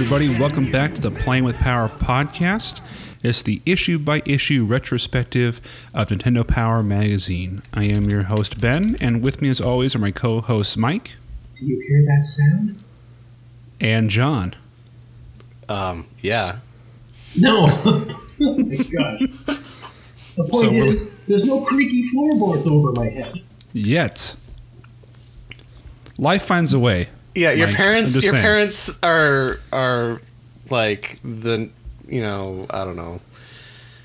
everybody. Welcome back to the Playing with Power podcast. It's the issue by issue retrospective of Nintendo Power magazine. I am your host, Ben, and with me, as always, are my co hosts, Mike Do you hear that sound? and John. Um, yeah. No. oh my gosh. The point So is, there's no creaky floorboards over my head. Yet. Life finds a way. Yeah, your Mike, parents your saying. parents are are like the you know, I don't know.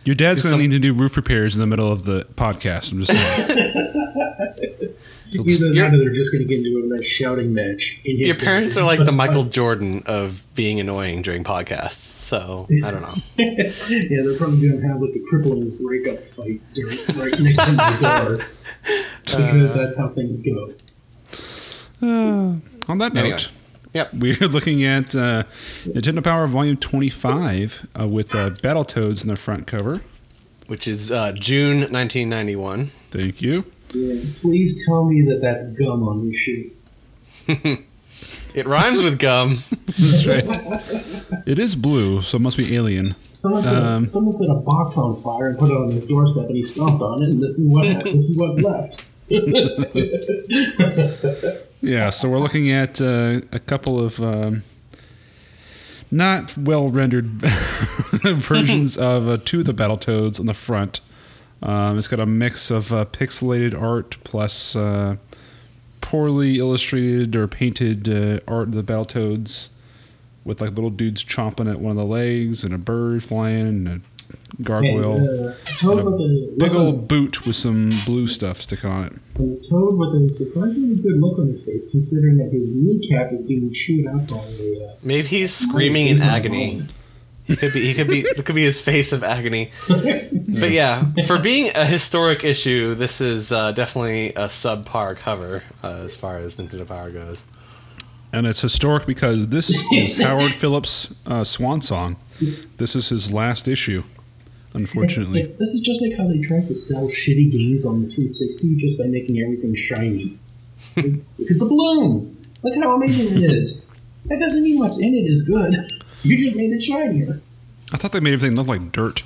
Your dad's going to need to do roof repairs in the middle of the podcast. I'm just saying. Either Your- that or they're just going to get into a nice shouting match. In his Your parents are like the Michael Jordan of being annoying during podcasts. So, I don't know. yeah, they're probably going to have like a crippling breakup fight during, right next to the door. Because that's how things go. Uh, on that Anyway. note, Yep. we're looking at uh, Nintendo Power Volume 25 uh, with uh, Battletoads in the front cover. Which is uh, June 1991. Thank you. Yeah, please tell me that that's gum on your shoe. It rhymes with gum. That's right. it is blue, so it must be alien. Someone set, Um, someone set a box on fire and put it on his doorstep, and he stomped on it, and this is what happened. this is what's left. Yeah, so we're looking at uh, a couple of um, not well rendered versions of uh, two of the Battletoads on the front. Um, it's got a mix of uh, pixelated art plus uh, poorly illustrated or painted uh, art of the Battletoads with like little dudes chomping at one of the legs and a bird flying and a gargoyle. And, uh, toad And a with a Big old boot with some blue stuff sticking on it. and a toad with a surprisingly good look on his face, considering that his kneecap is being chewed out by a. Uh, Maybe he's screaming in agony. He could be. He could be. It could be his face of agony. But yeah, for being a historic issue, this is uh, definitely a subpar cover uh, as far as Nintendo Power goes. And it's historic because this is Howard Phillips' uh, swan song. This is his last issue, unfortunately. It's- this is just like how they tried to sell shitty games on the 360 just by making everything shiny. Like, Look at the bloom. Look how amazing it is. That doesn't mean what's in it is good. You just made it shinier. I thought they made everything look like dirt.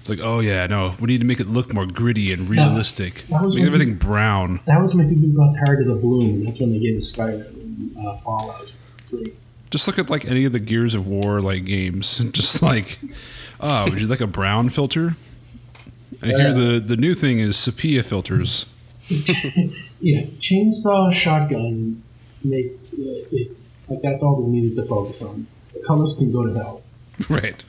It's like, oh yeah, no, we need to make it look more gritty and realistic. that was Make everything brown. That was when people got tired of the bloom. That's when they gave us Skyrim and uh, Fallout 3. Just look at like any of the Gears of War like games. Just like, oh, would you like a brown filter? I hear the the new thing is sepia filters. Yeah, chainsaw shotgun makes uh, it, like that's all they needed to focus on. The colors can go to hell. right.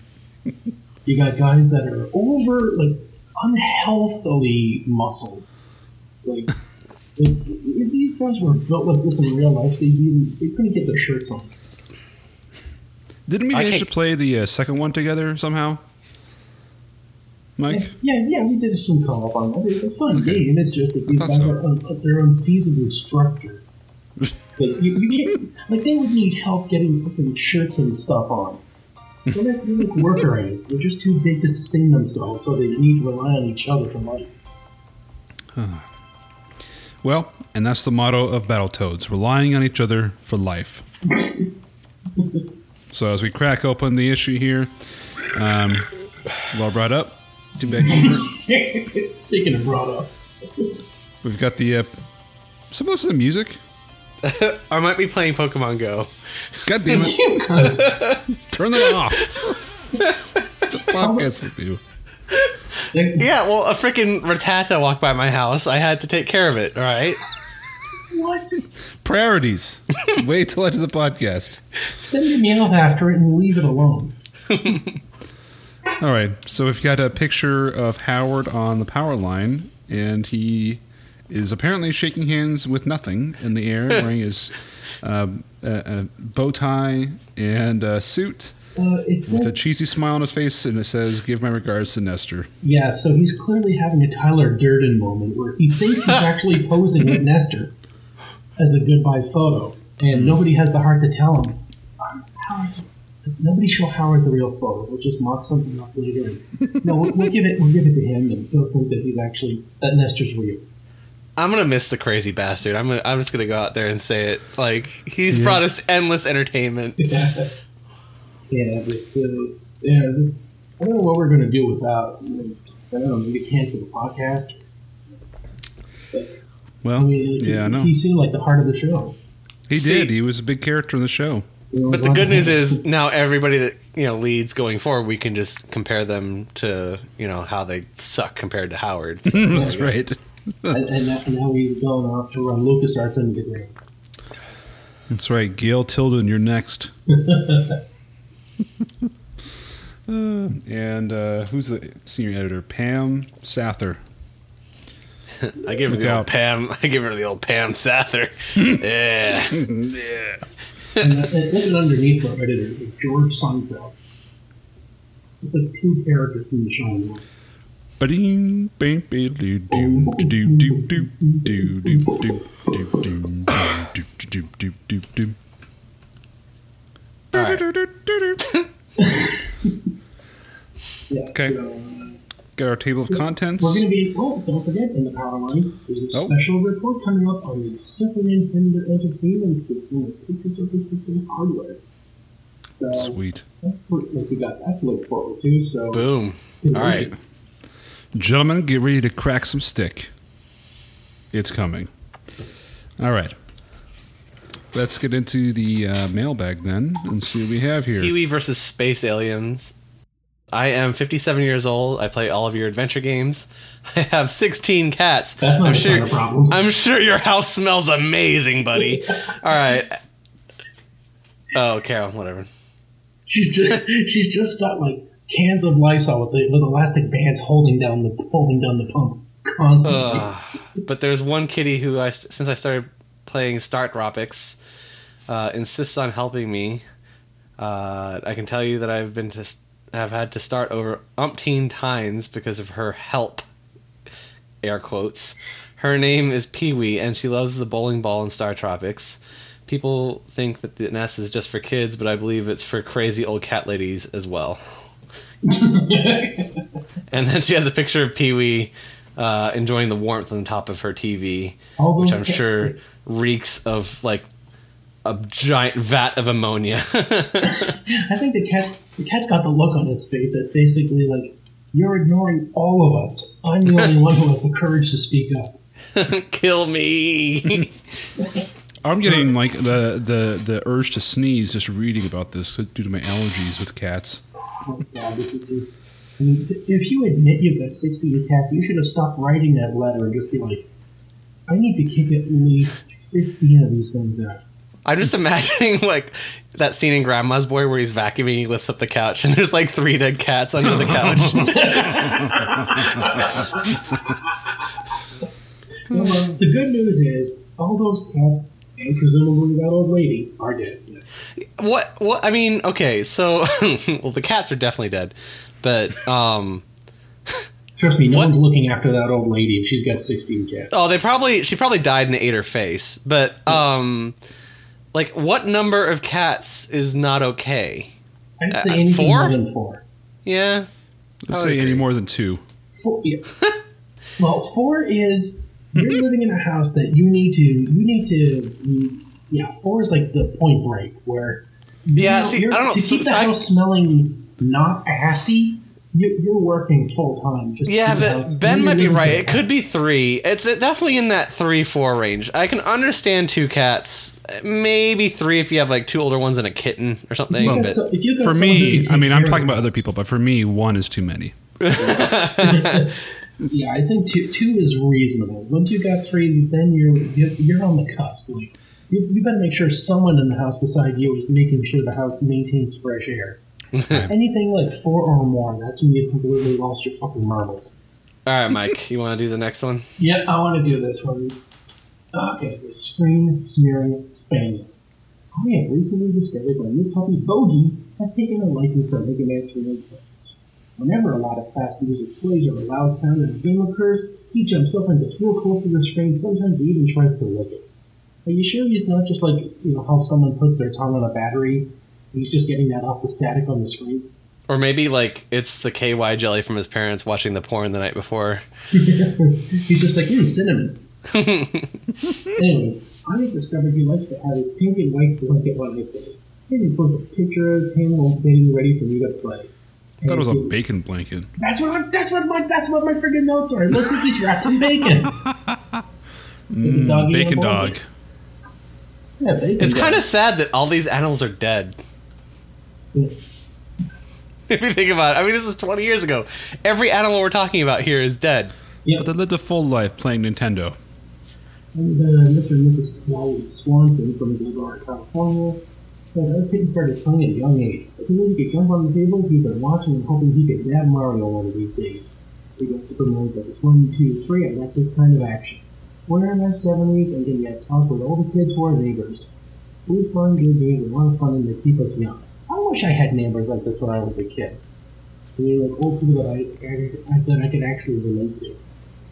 You got guys that are over like unhealthily muscled. Like, like if these guys were built like this in real life, they even they couldn't get their shirts on. Didn't we I manage to can't- play the uh, second one together somehow? Mike? Yeah, yeah, we did a some call up on that. It's a fun Okay. game. It's just that these guys so. are un- they're unfeasibly structured. Like, you, you can't, like they would need help getting fucking shirts and stuff on. They're like, they're like worker ants. They're just too big to sustain themselves, so they need to rely on each other for life. Well, and that's the motto of Battletoads relying on each other for life. so, as we crack open the issue here, um, well brought up, two Speaking of brought up, we've got the. Uh, some listen to the music. I might be playing Pokemon Go. God damn it. you cunt. Turn that off. the podcast is new. Like, Yeah, well, a freaking Rattata walked by my house. I had to take care of it. All right. what? Priorities. Wait till I do the podcast. Send your meow after it and leave it alone. All right. So we've got a picture of Howard on the power line, and he is apparently shaking hands with nothing in the air, wearing his uh, a, a bow tie and a suit Uh, it with a cheesy smile on his face, and it says, "Give my regards to Nester." Yeah, so he's clearly having a Tyler Durden moment where he thinks he's actually posing with Nester as a goodbye photo, and nobody has the heart to tell him. "Um, Howard, nobody show Howard the real photo. We'll just mock something up later. And, no, we'll, we'll give it. We'll give it to him, and he'll think that he's actually that Nester's real. I'm gonna miss the crazy bastard. I'm gonna, I'm just gonna go out there and say it. Like he's Yeah. brought us endless entertainment. Yeah, this, uh, yeah, it's. I don't know what we're gonna do without. I don't know, maybe cancel the podcast. Well, I mean, yeah, I know. He seemed like the heart of the show. He See- did. He was a big character in the show. But the good news is now everybody that you know leads going forward, we can just compare them to you know how they suck compared to Howard. So, That's right. and, and now, now he's going off to run LucasArts and get ring. That's right. Gail Tilden, you're next. Uh, and uh, who's the senior editor? Pam Sather. I give her the Look old. Pam. I give her the old Pam Sather. yeah. yeah. And, uh, and looking underneath our editor is George Sinfield. It's like two characters from the show. now. Ba-ding, bing, be, doo, doo, doo, doo, doo, doo, doo, doo, doo, doo, doo, doo, doo, doo, doo, doo. All right. Yeah, Okay. so, uh, our table of contents. We're going to be, oh, don't forget, in the power line, there's a Oh. special report coming up on the Super Nintendo Entertainment System with pictures of the system hardware. So, Sweet. that's like, we got that to look forward to. So, Boom. All right. Gentlemen, get ready to crack some stick. It's coming. All right. Let's get into the uh, mailbag then and see what we have here. Pee Wee versus Space Aliens. I am 57 years old. I play all of your adventure games. I have 16 cats. That's not I'm a sign sure. of problems. I'm sure your house smells amazing, buddy. All right. Oh, Carol, whatever. She's just she's just got like cans of Lysol with the with elastic bands holding down the holding down the pump constantly. Ugh. but there's one kitty who I since I started playing Star Tropics uh, insists on helping me. Uh, I can tell you that I've been to st- have had to start over umpteen times because of her help. Air quotes. Her name is Pee Wee, and she loves the bowling ball in Star Tropics. People think that the NES is just for kids, but I believe it's for crazy old cat ladies as well. and then she has a picture of Pee Wee uh, enjoying the warmth on the top of her TV, which I'm sure reeks of like a giant vat of ammonia. I think the cat the cat's got the look on his face that's basically like you're ignoring all of us. I'm the only one who has the courage to speak up. Kill me. I'm getting like the, the, the urge to sneeze just reading about this due to my allergies with cats. Oh, God, this is just. I mean, if you admit you've got 60 cats, you should have stopped writing that letter and just be like, I need to kick at least 15 of these things out. I'm just imagining like that scene in Grandma's Boy where he's vacuuming, he lifts up the couch, and there's like three dead cats under the couch. Well, the good news is, all those cats, and presumably that old lady, are dead. what? What? I mean, okay, so well, the cats are definitely dead, but um, Trust me, no What? one's looking after that old lady if she's got 16 cats. oh, they probably she probably died and they ate her face. But um, like, what number of cats is not okay? I'd uh, say anything four? more than four. Yeah, I would say any more than two. Four yeah. well, four is you're living in a house that you need to you need to yeah. Four is like the point break where you Yeah, know, see, you're- I don't know, to keep the I- house smelling not assy. You, you're working full time. Just to Yeah, the but house- Ben you're might be right. It could be three. It's uh, definitely in that three four range. I can understand two cats, maybe three if you have like two older ones and a kitten or something. If but so- if you've got For me, I mean, I'm talking about other people, but for me, one is too many. Yeah, I think two two is reasonable. Once you got three, then you're you're, you're on the cusp. Like you, you better make sure someone in the house beside you is making sure the house maintains fresh air. Anything like four or more, that's when you've completely lost your fucking marbles. all right, Mike, you want to do the next one? Yeah, I want to do this one. Okay, the screen smearing spaniel. I have recently discovered my new puppy Bogey has taken a liking for Mega Man 3 and Turtles. Whenever a lot of fast music plays or a loud sound in a game occurs, he jumps up and gets real close to the screen, sometimes he even tries to lick it. Are you sure he's not just like, you know, how someone puts their tongue on a battery? He's just getting that off the static on the screen? Or maybe like it's the KY jelly from his parents watching the porn the night before. He's just like, hmm, cinnamon. Anyways, I discovered he likes to have his pink and white blanket on I play. Here he posts a picture of him while getting ready for me to play. I thought it was a bacon blanket. That's what I, that's what my that's what my friggin' notes are. It looks like he's wrapped in bacon. it's a dog. eating Bacon dog. Yeah, bacon. It's dog. kind of sad that all these animals are dead. Yeah. If you think about it, I mean, this was 20 years ago. Every animal we're talking about here is dead. Yeah. But they lived a full life playing Nintendo. And uh, Mr. and Mrs. Swanson from Gilmore, California, said our kid started playing at a young age. As soon as he could jump on the table, he'd been watching and hoping he could nab Mario one of these days. We got Super Mario Bros. 1, 2, 3, and that's this kind of action. We're in our 70s and can get talk with all the kids who are neighbors. We find good games a lot of fun and they keep us young. I wish I had neighbors like this when I was a kid. I mean, like old people that I, I, that I could actually relate to.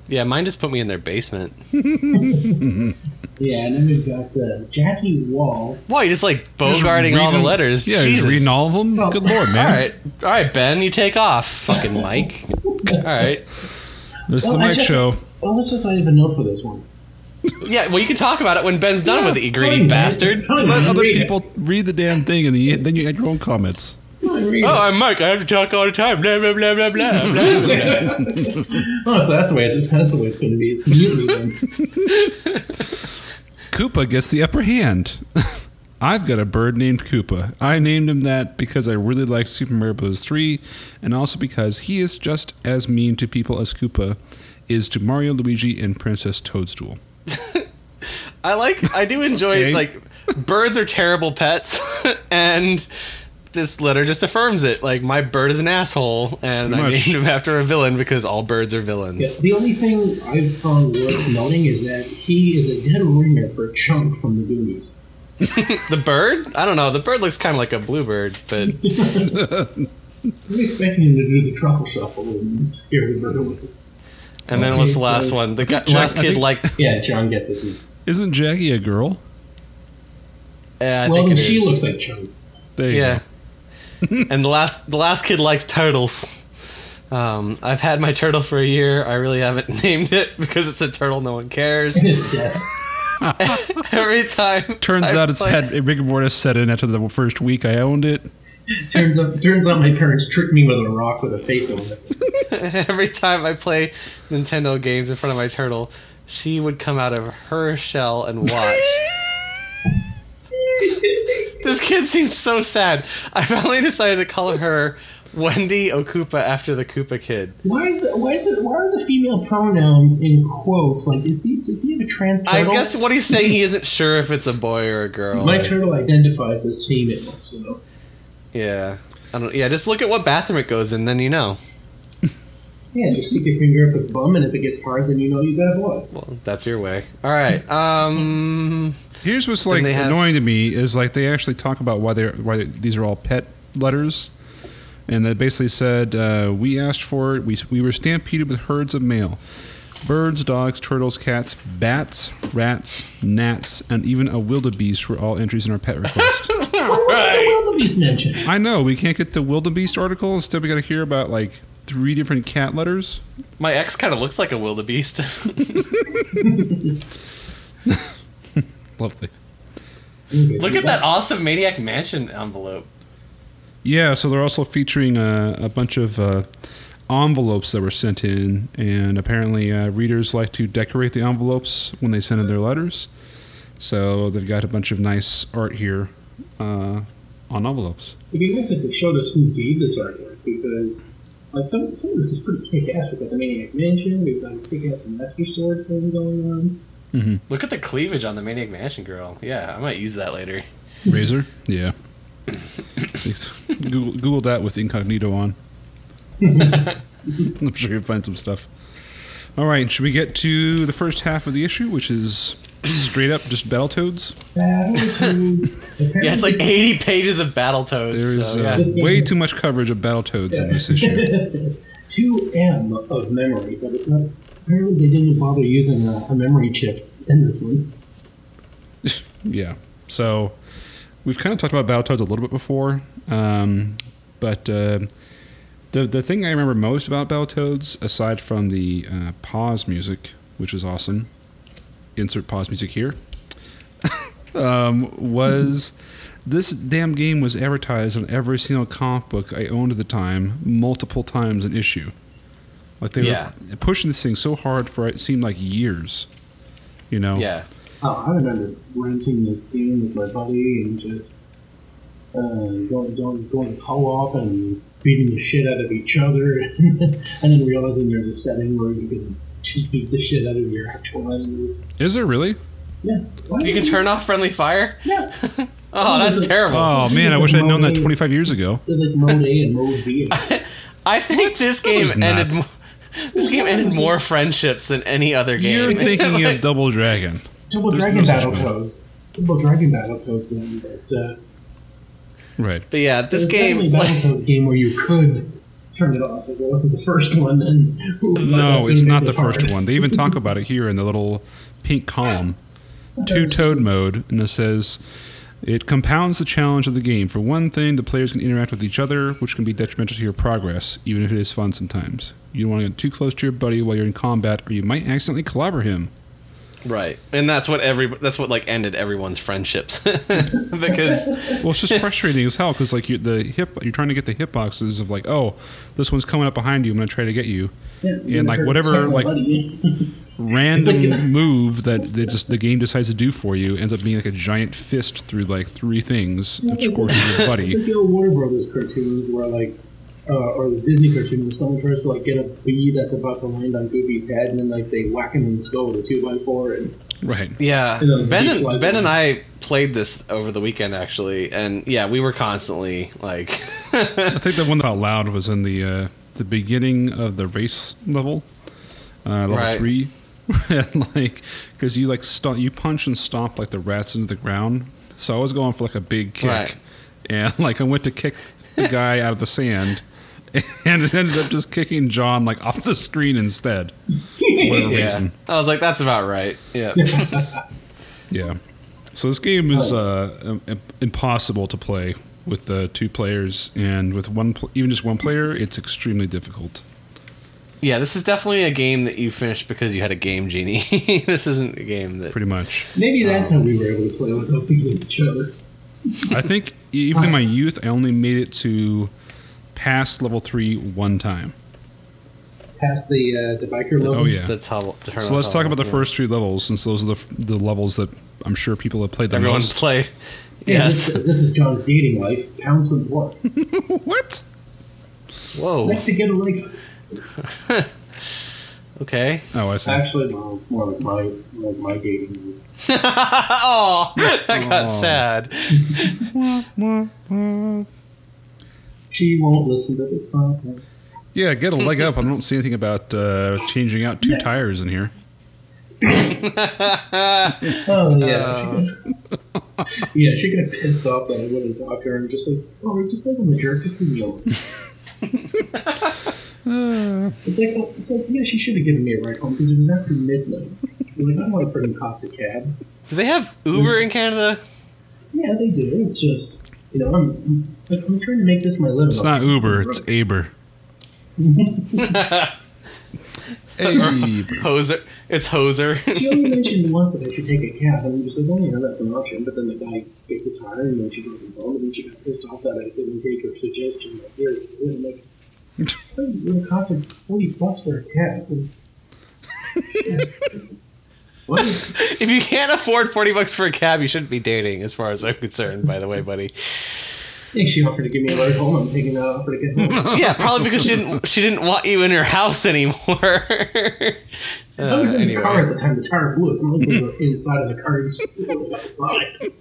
Yeah, mine just put me in their basement. Yeah, and then we've got uh, Jackie Wall. Why, you just like bogarting all the letters? Yeah, Jesus. he's reading all of them. Oh. Good lord, All man. right, all right, Ben, you take off, fucking Mike. All right, This is Well, the Mike just- show. Well, let's just not even note for this one. yeah. Well, you can talk about it when Ben's done with it, you greedy Fine, bastard. Fine, Let other read it. people read the damn thing, and the, then you add your own comments. Fine, Oh. I'm Mike. I have to talk all the time. Blah blah blah blah blah blah. blah. oh, so that's the way it's that's the way it's going to be. It's mutiny then. Koopa gets the upper hand. I've got a bird named Koopa. I named him that because I really like Super Mario Bros. 3, and also because he is just as mean to people as Koopa is to Mario, Luigi, and Princess Toadstool. I like. I do enjoy Okay. like birds are terrible pets, and this letter just affirms it. Like my bird is an asshole, and I named him after a villain because all birds are villains. Yeah, the only thing I've found worth noting is that he is a dead ringer for Chunk from the Goonies. The bird? I don't know. The bird looks kind of like a bluebird, but I'm expecting him to do the truffle shuffle and scare the bird away. And then what's the last so- one? The guy, Jack- last kid think- like. Yeah, John gets this one. Isn't Jackie a girl? Yeah, I well, think then it she is. looks like Chunk. There you Yeah. go. and the last the last kid likes turtles. Um, I've had my turtle for a year. I really haven't named it because it's a turtle. No one cares. And it's death. Every time. Turns I out it's play- had a rigor mortis set in after the first week I owned it. Turns out, turns out my parents tricked me with a rock with a face on it. Every time I play Nintendo games in front of my turtle, she would come out of her shell and watch. this kid seems so sad. I finally decided to call her Wendy O. Koopa after the Koopa kid. Why is it? Why is it? Why are the female pronouns in quotes? Like, is he? Does he have a trans I guess what he's saying, he isn't sure if it's a boy or a girl. my turtle identifies as female. So Yeah. I don't, yeah, just look at what bathroom it goes in, then you know. yeah, just stick your finger up his bum, and if it gets hard, then you know you got a boy. Well, that's your way. All right. Um. Here's what's like have- annoying to me is like they actually talk about why they're why these are all pet letters, and they basically said uh, we asked for it. We we were stampeded with herds of mail, birds, dogs, turtles, cats, bats, rats, gnats, and even a wildebeest were all entries in our pet request. Why wasn't the wildebeest mentioned? I know we can't get the wildebeest article. Instead, we got to hear about like three different cat letters. My ex kind of looks like a wildebeest. Lovely. Look at that awesome Maniac Mansion envelope. Yeah, so they're also featuring uh, a bunch of uh, envelopes that were sent in, and apparently uh, readers like to decorate the envelopes when they send in their letters. So they've got a bunch of nice art here uh, on envelopes. It'd be nice if they showed us who gave this artwork because, like, some some of this is pretty kick-ass. We've got the Maniac Mansion. We've got a kick-ass Master Sword thing going on. Look at the cleavage on the Maniac Mansion girl. Yeah, I might use that later. Razor, yeah. Google, Google that with incognito on. I'm sure you'll find some stuff. All right, should we get to the first half of the issue, which is straight up just Battletoads? Battletoads. Yeah, it's like 80 pages of Battletoads. There's so, uh, yeah. This game- way too much coverage of Battletoads in this issue. Two M of memory, but it's not. Apparently, they didn't bother using a, a memory chip in this one. Yeah. So we've kind of talked about Battletoads a little bit before, um, but uh, the the thing I remember most about Battletoads, aside from the uh, pause music, which was awesome, insert pause music here, um, was This damn game was advertised on every single comic book I owned at the time, multiple times an issue. Like they Yeah. were pushing this thing so hard for it seemed like years. You know? Yeah. Oh, I remember renting this game with my buddy and just uh, going, going, going to co-op and beating the shit out of each other, and then realizing there's a setting where you can just beat the shit out of your actual enemies. Is there really? Yeah. Why You can turn off friendly fire. Yeah. Oh, that's terrible. Oh man, I wish I'd known that 25 years ago. There's like mode A and mode B. I think this game there's ended. not. Mo- this game ended more friendships than any other game. You're thinking of Double Dragon. Double There's Dragon no such thing. Battletoads. Double Dragon Battletoads then, but uh, Right. but yeah, this there's definitely game. a Battletoads game where you could turn it off. If it wasn't the first one, then ooh, No, it's not the this first one. They even talk about it here in the little pink column. Two toad mode, and it says it compounds the challenge of the game. For one thing, the players can interact with each other, which can be detrimental to your progress, even if it is fun sometimes. You don't want to get too close to your buddy while you're in combat, or you might accidentally clobber him. Right, and that's what every that's what like ended everyone's friendships because Well, it's just frustrating as hell because like you, the hip, you're trying to get the hitboxes of like, oh, this one's coming up behind you. I'm going to try to get you. Yeah, And, like, whatever, like, random like- move that they just the game decides to do for you ends up being like a giant fist through like three things, which of It's course is your It's buddy. like the old Warner Brothers cartoons where like, uh, or the Disney cartoon where someone tries to like get a bee that's about to land on Goofy's head, and then like they whack him in the skull with a two by four, and Right. yeah, And then Ben and flies Ben and. I played this over the weekend actually, and yeah, we were constantly like, I think the one that out loud was in the uh, the beginning of the race level, uh, level Right. three, and like because you like stomp, you punch and stomp like the rats into the ground. So I was going for like a big kick, Right. and like I went to kick the guy out of the sand. And it ended up just kicking John like off the screen instead. For whatever yeah, reason. I was like, that's about right. Yeah, Yeah. So this game is uh, im- im- impossible to play with the two players, and with one, pl- even just one player, it's extremely difficult. yeah. This is definitely a game that you finished because you had a game genie. this isn't a game that. Pretty much. maybe that's how we were able to play without beating each other. I think even in my youth, I only made it to past level three one time. Past the uh, the biker level. Oh yeah. That's how. So let's talk about the first three levels, since those are the the levels that I'm sure people have played the Everyone's most. played. Yeah, Yes. This, this is John's dating life. Pound some blood. what? Whoa. Next to get a like. Okay. Oh, I see. Actually, no, more like my like my dating life. oh, that got Oh. sad. She won't listen to this podcast. Yeah, get a leg up. I don't see anything about uh, changing out two tires in here. Oh yeah. she got, yeah, she got pissed off that I wouldn't talk to her and just like, oh, we're just like I'm a jerk, just leave me alone. it's like, oh, it's like, yeah, she should have given me a ride home because it was after midnight. Like, I don't want to freaking cost a cab. Do they have Uber in Canada? Yeah, they do. It's just, you know, I'm, I'm, I'm trying to make this my living. It's not Uber, it's Aber. Aber. Hoser. It's Hoser. She only mentioned once that I should take a cab, and I'm just like, oh, yeah, that's an option. But then the guy fixed a tire, and then she drove him home, and then she got pissed off that I didn't take her suggestion seriously. I'm like, it would cost like 40 bucks for a cab. And, what? If you can't afford 40 bucks for a cab, you shouldn't be dating, as far as I'm concerned, by the way, buddy. I think she offered to give me a ride home. I'm taking that offer to get home. Yeah, probably because she didn't she didn't want you in her house anymore. I was Uh, in the car at the time. The tire blew. It's not like we were inside of the car. It's outside.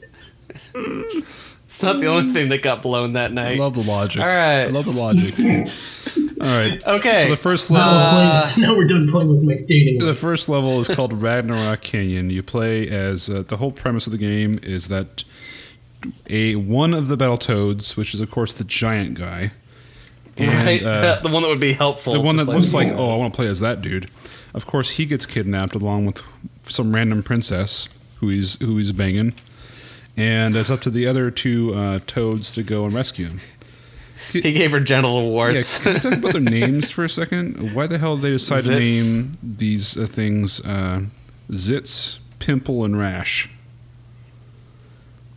It's not the only thing that got blown that night. I love the logic. All right. I love the logic. All right. Okay. So the first level, we're Uh, now we're done playing with Mike's dating. the first level is called Ragnarok Canyon. You play as uh, the whole premise of the game is that a one of the Battletoads, which is of course the giant guy, and right? uh, the one that would be helpful. the one that looks with. like oh I want to play as that dude. Of course, he gets kidnapped along with some random princess who he's who he's banging, and it's up to the other two uh, toads to go and rescue him. He gave her genital Yeah, awards. can we talk about their names for a second? Why the hell did they decide to name these uh, things uh, Zits, Pimple, and Rash?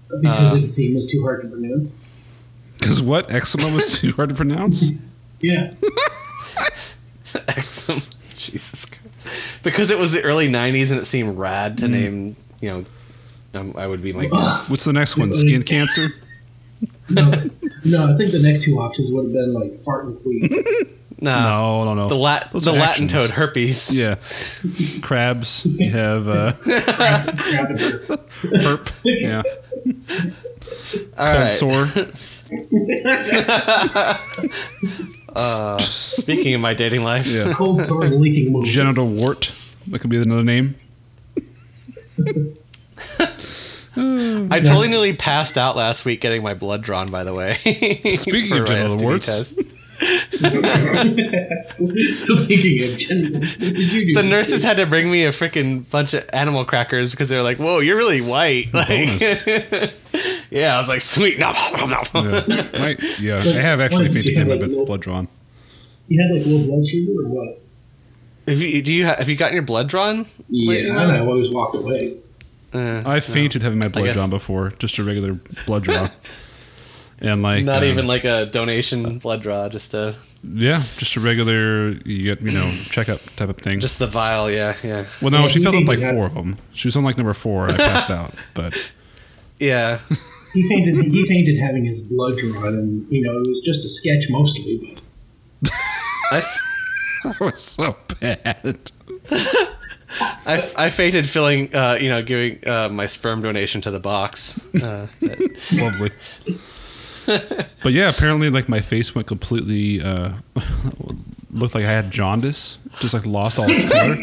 Because Uh, seemed is too hard to pronounce. Because what? Eczema was too hard to pronounce? Yeah. Exum. Jesus Christ. Because it was the early 90s and it seemed rad to name, you know, um, I would be my guess. What's the next one? Skin cancer? No, no, I think the next two options would have been like fart and queef. No. No, no, no. The, lat- Those the Latin actions. toad herpes. Yeah. Crabs. You have uh, Crab herp. herp. Yeah. All Cold right. sore. Uh, speaking of my dating life, Yeah. Cold sore leaking mold. Genital wart. That could be another name. Hmm. I totally nearly passed out last week getting my blood drawn, by the way. Speaking of my genital warts. test. so thinking of genital, what did you do? The nurses had to bring me a freaking bunch of animal crackers because they were like, "Whoa, you're really white." Like, yeah, I was like, "Sweet, no, no, no." Yeah. My, yeah. I have actually What, fainted you have, my like, blood low- blood drawn. You had like low blood sugar or what? Have you do you ha- have you gotten your blood drawn? lately, Yeah, though? and I always walked away. Uh, I fainted having my blood drawn before, just a regular blood draw. And like not uh, even like a donation blood draw, just a yeah, just a regular you get you know checkup type of thing. just the vial. Yeah, yeah, well, no, Yeah, she you filled up like had- four of them. She was on like number four. I passed out, but yeah. He fainted. he fainted having his blood drawn, and you know it was just a sketch mostly. But I, f- that was so bad. I, f- I fainted filling, uh, you know, giving uh, my sperm donation to the box. Uh, but- Lovely. but yeah, apparently, like my face went completely uh, looked like I had jaundice, just like lost all its color.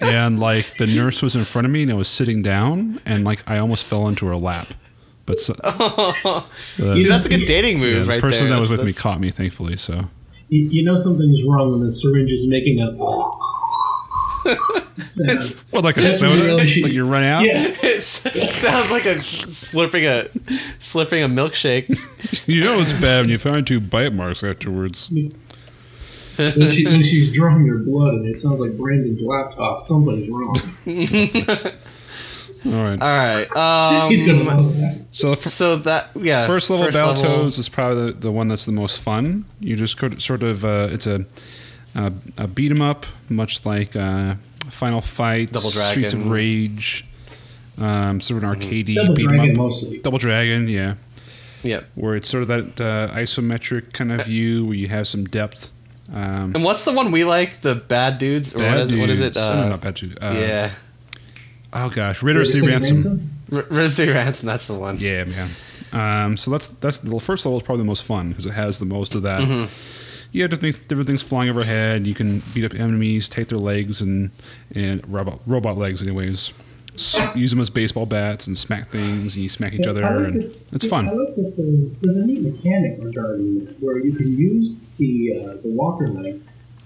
and like the nurse was in front of me, and I was sitting down, and like I almost fell into her lap. But so, uh, See, that's a good dating yeah, move, the right person there. that was That's- with me caught me, thankfully. So you, you know something's wrong when the syringe is making a sound. well, like a That's you soda, realize you- like you run out. Yeah, It sounds like a slurping a slurping a milkshake. You know it's bad when you find two bite marks afterwards. when, she, when she's drawing her blood and it sounds like Brandon's laptop, something's wrong. All right. All right. Um, He's gonna love that. So the fir- So that yeah, First level level- Battletoads is probably the, the one that's the most fun. You just go sort of uh, it's a, a, a beat 'em up, much like uh, Final Fight, Double Streets of Rage, um, sort of an arcadey Double beat 'em up. mostly. Double Dragon, yeah, Yep. where it's sort of that uh, isometric kind of view where you have some depth. Um, And what's the one we like? The bad dudes or bad what is, what is it? dudes- oh, no, Uh, not bad dudes. Uh, yeah, Oh gosh, River City City Ransom. R- Rizzy Ransom. That's the one. Yeah, man. Um, so that's that's the first level is probably the most fun because it has the most of that. Mm-hmm. You have different, things- different things flying overhead. You can beat up enemies, take their legs and and robot robot legs, anyways. Use them as baseball bats and smack things, and you smack each Yeah, other, like and that- it's I fun. like that the, there's a neat mechanic regarding that where you can use the uh, the walker leg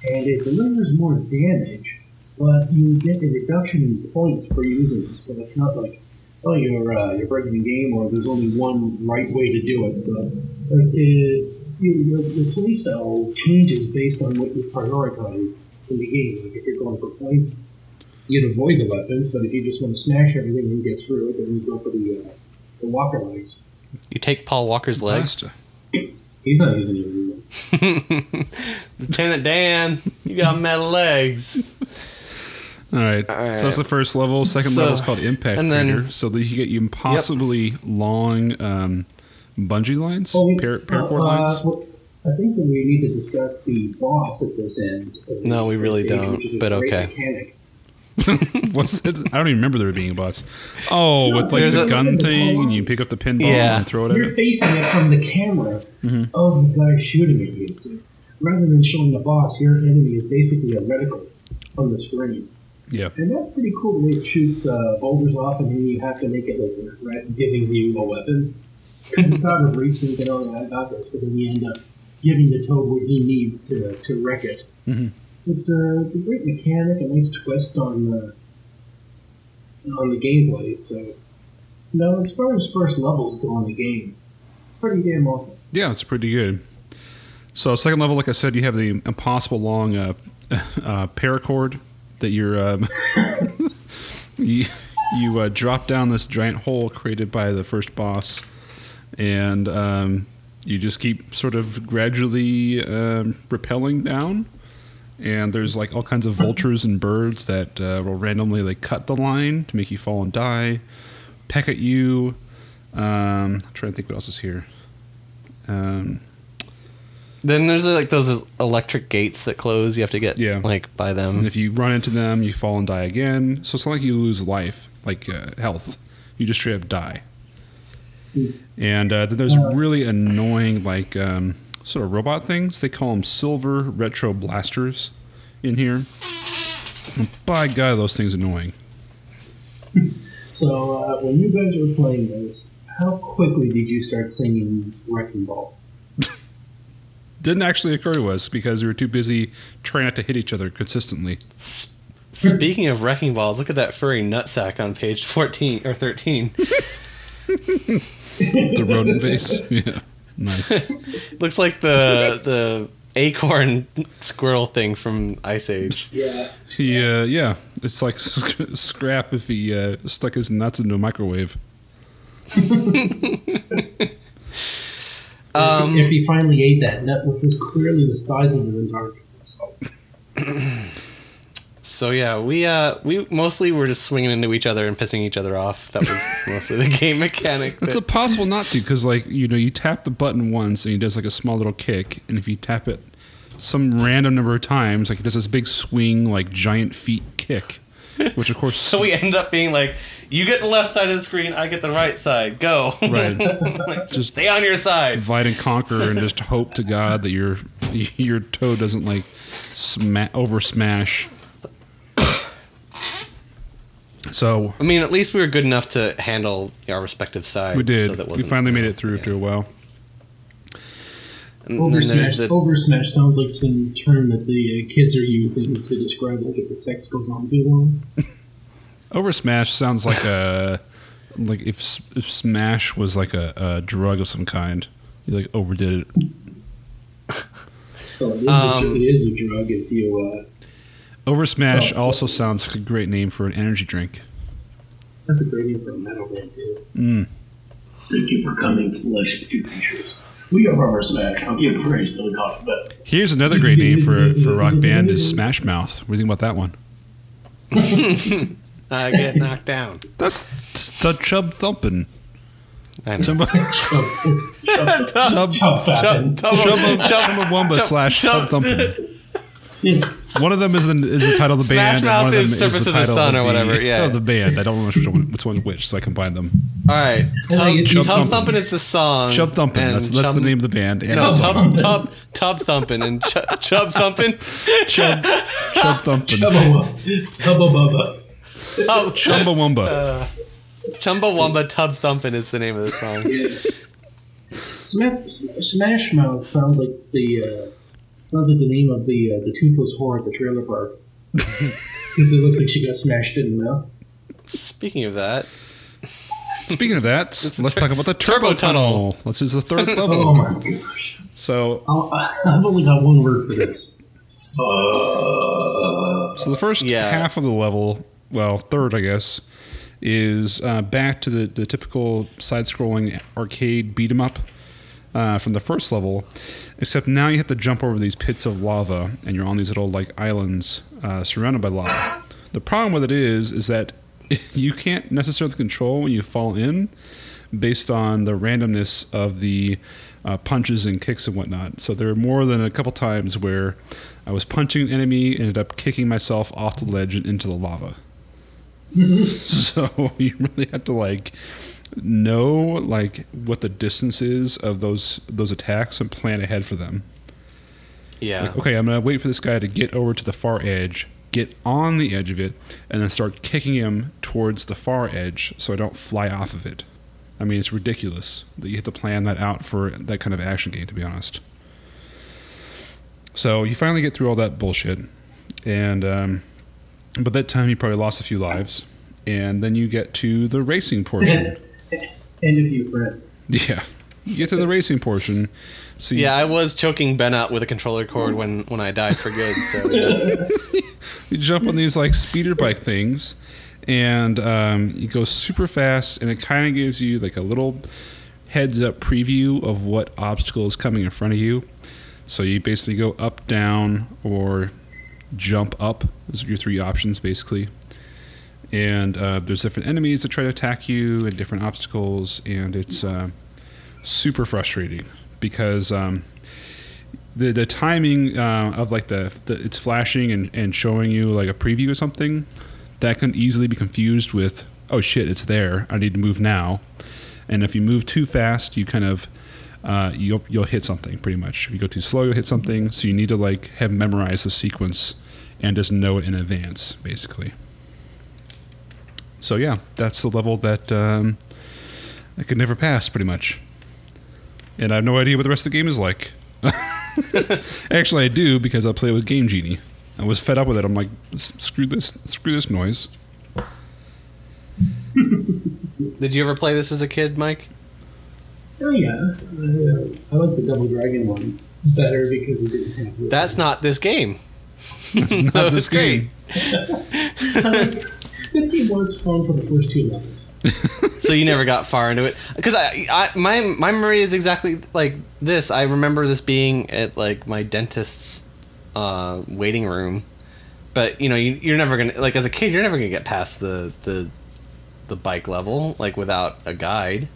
and it delivers more damage, but you get a reduction in points for using it. So it's not like oh you're uh, you're breaking the game or there's only one right way to do it. So uh, it, your, your, your play style changes based on what you prioritize in the game. Like if you're going for points, you'd avoid the weapons, but if you just want to smash everything and get through it, then you go for the uh, the walker legs. You take Paul Walker's legs. He's not using it anymore. Lieutenant Dan, you got metal legs. All right. All right. So that's the first level. Second So- level is called Impact and then- Crater. So that you get you impossibly long um, bungee lines, Oh, we- par- paracord uh, lines. well, I think that we need to discuss the boss at this end. No, we really stage, don't, which is a but great okay. Mechanic. What's it? I don't even remember there being a boss. Oh, with like the a- gun thing, and you pick up the pinball Yeah. and throw it at You're it. facing it from the camera Mhm. of the guy shooting at you. So rather than showing the boss, your enemy is basically a reticle on the screen. Yeah. And that's pretty cool the way it shoots uh, boulders off, and then you have to make it like a threat, giving you a weapon. Because it's out of reach, so you can, oh, I got this, but then you end up giving the toad what he needs to, to wreck it. Mhm. It's, a, it's a great mechanic, a nice twist on the, on the gameplay. So, no, as far as first levels go in the game, it's pretty damn awesome. Yeah, it's pretty good. So second level, like I said, you have the impossible long uh, uh, paracord that you're um, you, you uh, drop down this giant hole created by the first boss, and um, you just keep sort of gradually um, rappelling down. And there's like all kinds of vultures and birds that uh, will randomly like cut the line to make you fall and die, peck at you. Um, I'm trying to think what else is here. Um, Then there's uh, like those electric gates that close. You have to get Yeah. like by them. And if you run into them, you fall and die again. So it's not like you lose life, like uh, health. You just straight up die. And uh, then there's really annoying, like um, sort of robot things. They call them silver retro blasters in here. And by God, those things annoying. So uh, when you guys were playing this, how quickly did you start singing Wrecking Ball? Didn't actually occur to us because we were too busy trying not to hit each other consistently. Speaking of wrecking balls, look at that furry nutsack on page 14 or 13. The rodent face. Yeah. Nice. Looks like the the acorn squirrel thing from Ice Age. Yeah. He, uh, yeah, it's like sc- Scrat if he uh, stuck his nuts into a microwave. Um, if he finally ate that nut, which was clearly the size of his entire so, So yeah, we uh we mostly were just swinging into each other and pissing each other off. That was mostly the game mechanic. It's that- impossible not to because, like, you know, you tap the button once and he does like a small little kick, and if you tap it some random number of times, like he does this big swing, like giant feet kick, which of course, so we ended up being like, you get the left side of the screen, I get the right side. Go. right, Like, just Stay on your side. divide and conquer, and just hope to God that your your toe doesn't like sma- over smash. So I mean, at least we were good enough to handle our respective sides. we did. So that we wasn't, finally made it through yeah. after a while. Over smash, the- over smash sounds like some term that the uh, kids are using to describe like if the sex goes on too long. Over smash sounds like a like if, if smash was like a, a drug of some kind. You like overdid it. Well, it, is a, Um, dr- it is a drug if you. Uh, Over smash Well, so- also sounds like a great name for an energy drink. that's a great name for a metal band too. Mm. Thank you for coming, flesh creatures. We are Rubber Smash. I'll give praise to the God, but Here's another great name for for a rock band is Smash Mouth. What do you think about that one? I get knocked down. That's the Chub thumping. I know. Chumba Chub, Chub Chub Fappin'. Chubba Chumbawamba slash Chub Thumpin'. One of them is the is the title of the Smash band. Smash Mouth and one of them is Surface the of the title Sun or the- whatever, yeah. of the band. I don't know which one which one's which, so I combined them. All right, tub, like it. tub, thumping is the song. Chub Thumpin'. and That's, that's chub- the name of the band. And No, Chub tub, Thumpin'. tub, tub thumping and ch- chub thumping. Chub Chub Thumpin'. Chubba Hubba Bubba. Oh, Chumbawamba. Chumbawamba Tub Thumpin' is the name of the song. Smash, Smash Mouth sounds like the uh, sounds like the name of the uh, the toothless whore at the trailer park. Because it looks like she got smashed in the mouth. Speaking of that, Speaking of that, let's tur- talk about the turbo turbo, tunnel. tunnel. This is the third level. Oh my gosh! So, I'll, I've only got one word for this. Fuck. so the first Yeah. half of the level, well, third, I guess, is uh, back to the, the typical side-scrolling arcade beat 'em up uh, from the first level, except now you have to jump over these pits of lava, and you're on these little like islands uh, surrounded by lava. The problem with it is, is that you can't necessarily control when you fall in, based on the randomness of the uh, punches and kicks and whatnot. So there were more than a couple times where I was punching an enemy, ended up kicking myself off the ledge and into the lava. so you really have to like know like what the distance is of those those attacks and plan ahead for them. yeah, Like, okay, I'm gonna wait for this guy to get over to the far edge, get on the edge of it, and then start kicking him towards the far edge so I don't fly off of it. I mean, it's ridiculous that you have to plan that out for that kind of action game, to be honest. So you finally get through all that bullshit, and um, by that time you probably lost a few lives, and then you get to the racing portion. And a few friends. yeah, you get to the racing portion. So you- yeah. I was choking Ben out with a controller cord when when I died for good. So yeah. you jump on these like speeder bike things and um, it goes super fast, and it kind of gives you like a little heads up preview of what obstacle is coming in front of you. So you basically go up, down, or jump up. Those are your three options, basically. And uh, there's different enemies that try to attack you, and different obstacles, and it's uh, super frustrating because um, the the timing uh, of like the, the it's flashing and, and showing you like a preview or something that can easily be confused with oh shit it's there. I need to move now. And if you move too fast you kind of uh, you'll you'll hit something pretty much. If you go too slow you'll hit something. So you need to like have memorized the sequence and just know it in advance basically so yeah that's the level that um, I could never pass pretty much and I have no idea what the rest of the game is like Actually, I do because I play with Game Genie. I was fed up with it. I'm like, screw this, screw this noise. Did you ever play this as a kid, Mike? Oh yeah, uh, I like the Double Dragon one better because it didn't have this. That's not this game. That's not this was game. This game was fun for the first two levels. so you never got far into it? Because I, I my my memory is exactly like this. I remember this being at like my dentist's uh, waiting room. But you know you, you're never gonna like as a kid you're never gonna get past the the the bike level like without a guide.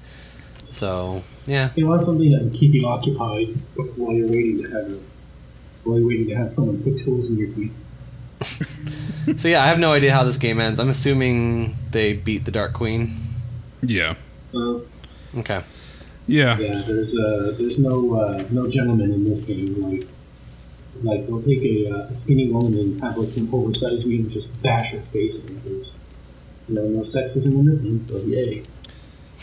So yeah. You want something that will keep you occupied while you're waiting to have while you're waiting to have someone put tools in your teeth. so yeah i have no idea how this game ends i'm assuming they beat the dark queen Yeah. Uh, okay Yeah. yeah, there's uh, there's no uh, no gentleman in this game. Like like they'll take a, uh, a skinny woman and have like some oversized weed and just bash her face in because you know no sexism in this game. So yay!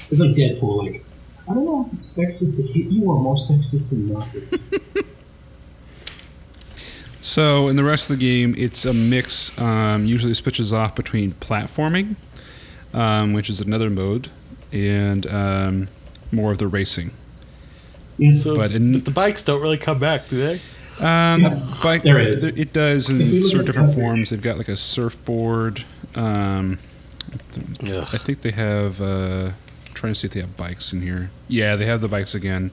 It's like Deadpool. Like I don't know if it's sexist to hit you or more sexist to not hit you. So in the rest of the game, it's a mix. Um, usually switches off between platforming, um, which is another mode, and um, more of the racing. So But in- but the bikes don't really come back do they Um, Yeah, bike, there is. It does If in sort of different forms. They've got like a surfboard. Um, I think they have. Uh, trying to see if they have bikes in here. Yeah, they have the bikes again.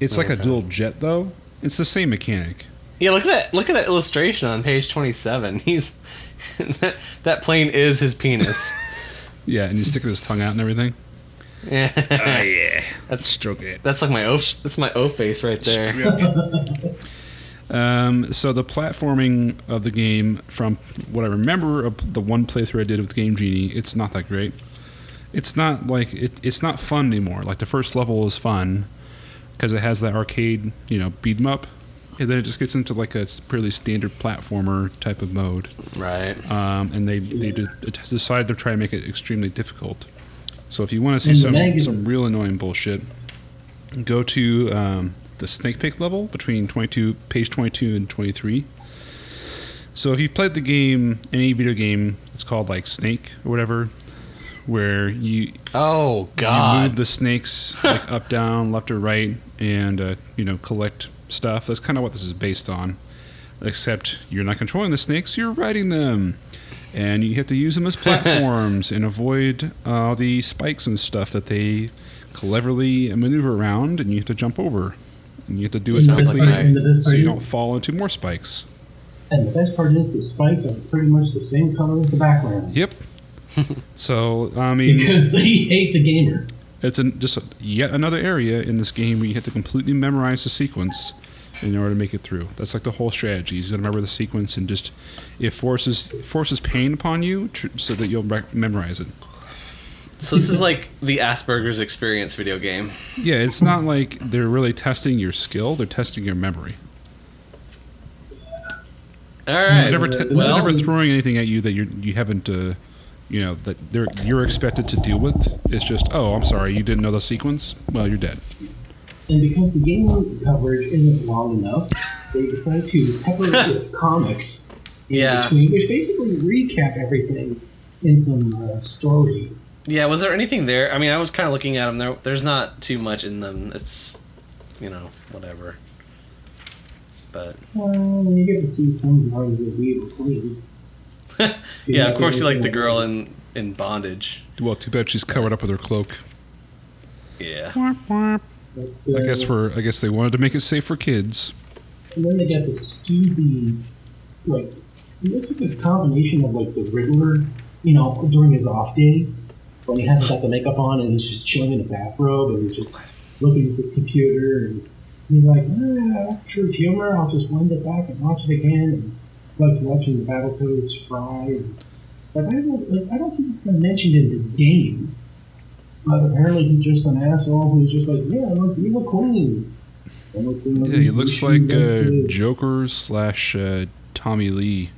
It's like a dual jet though. It's the same mechanic. Yeah, look at that! Look at that illustration on page twenty-seven. He's that, that plane is his penis. Yeah, and he's sticking his tongue out and everything. yeah, yeah, that's stroke it. that's like my o. That's my o face right there. Um, so the platforming of the game, from what I remember of the one playthrough I did with Game Genie, it's not that great. It's not like it, it's not fun anymore. Like the first level is fun because it has that arcade, you know, beat 'em up, and then it just gets into like a pretty standard platformer type of mode. Right. Um, and they they de- decided to try to make it extremely difficult. So if you want to see some magazine- some real annoying bullshit, go to um, the Snake Pit level between 22 page 22 and 23. So if you've played the game, any video game, it's called like Snake or whatever, where you Oh you move God. the snakes like up, down, left or right, and uh, you know collect stuff. That's kind of what this is based on. Except you're not controlling the snakes; you're riding them, and you have to use them as platforms and avoid uh, the spikes and stuff that they cleverly maneuver around, and you have to jump over, and you have to do it And quickly like part- and the best so you don't fall into more spikes. And the best part is the spikes are pretty much the same color as the background Yep. so I mean, because they hate the gamer. It's an, just a, yet another area in this game where you have to completely memorize the sequence in order to make it through. That's like the whole strategy. You got to remember the sequence and just it forces forces pain upon you tr- so that you'll rec- memorize it. So this is like the Asperger's experience video game. Yeah, it's not like they're really testing your skill; they're testing your memory. All right. They're never, te- they're well, never throwing anything at you that you you haven't, uh, you know, that they're you're expected to deal with. It's just, oh, I'm sorry, you didn't know the sequence. Well, you're dead. And because the game coverage isn't long enough, they decide to pepper it with comics in Yeah. between, which basically recap everything in some uh, story. yeah. Was there anything there? I mean, I was kind of looking at them. There, there's not too much in them. It's, you know, whatever. But Well, you get to see some drawings of Weevil Queen. yeah, of course you like the girl in in bondage. Well, too bad she's covered up with her cloak. Yeah. But, I guess for I guess they wanted to make it safe for kids. And then they get this skeezy, like, it looks like a combination of, like, the Riddler, you know, during his off day, when he hasn't got the makeup on and he's just chilling in a bathrobe and he's just looking at this computer and he's like, ah, that's true humor, I'll just wind it back and watch it again. And loves watching the Battletoads fry. And it's like, I don't, like, I don't see this guy mentioned in the game. But apparently he's just an asshole who's just like, yeah, look, you're the queen. And it's Yeah, he looks like uh. Joker slash uh, Tommy Lee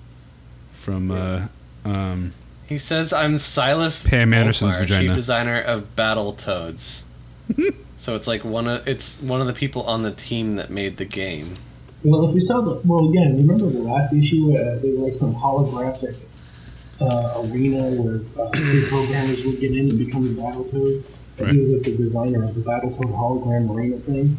from uh, um, He says I'm Silas Pam Anderson's Volkmire, vagina. chief designer of Battle Toads." so it's like one of it's one of the people on the team that made the game. Well, if we saw the well, again, remember the last issue? Uh, they were like some holographic uh, arena where uh, the programmers would get in and become the Battletoads. And he was like the designer of the Battletoad hologram arena thing.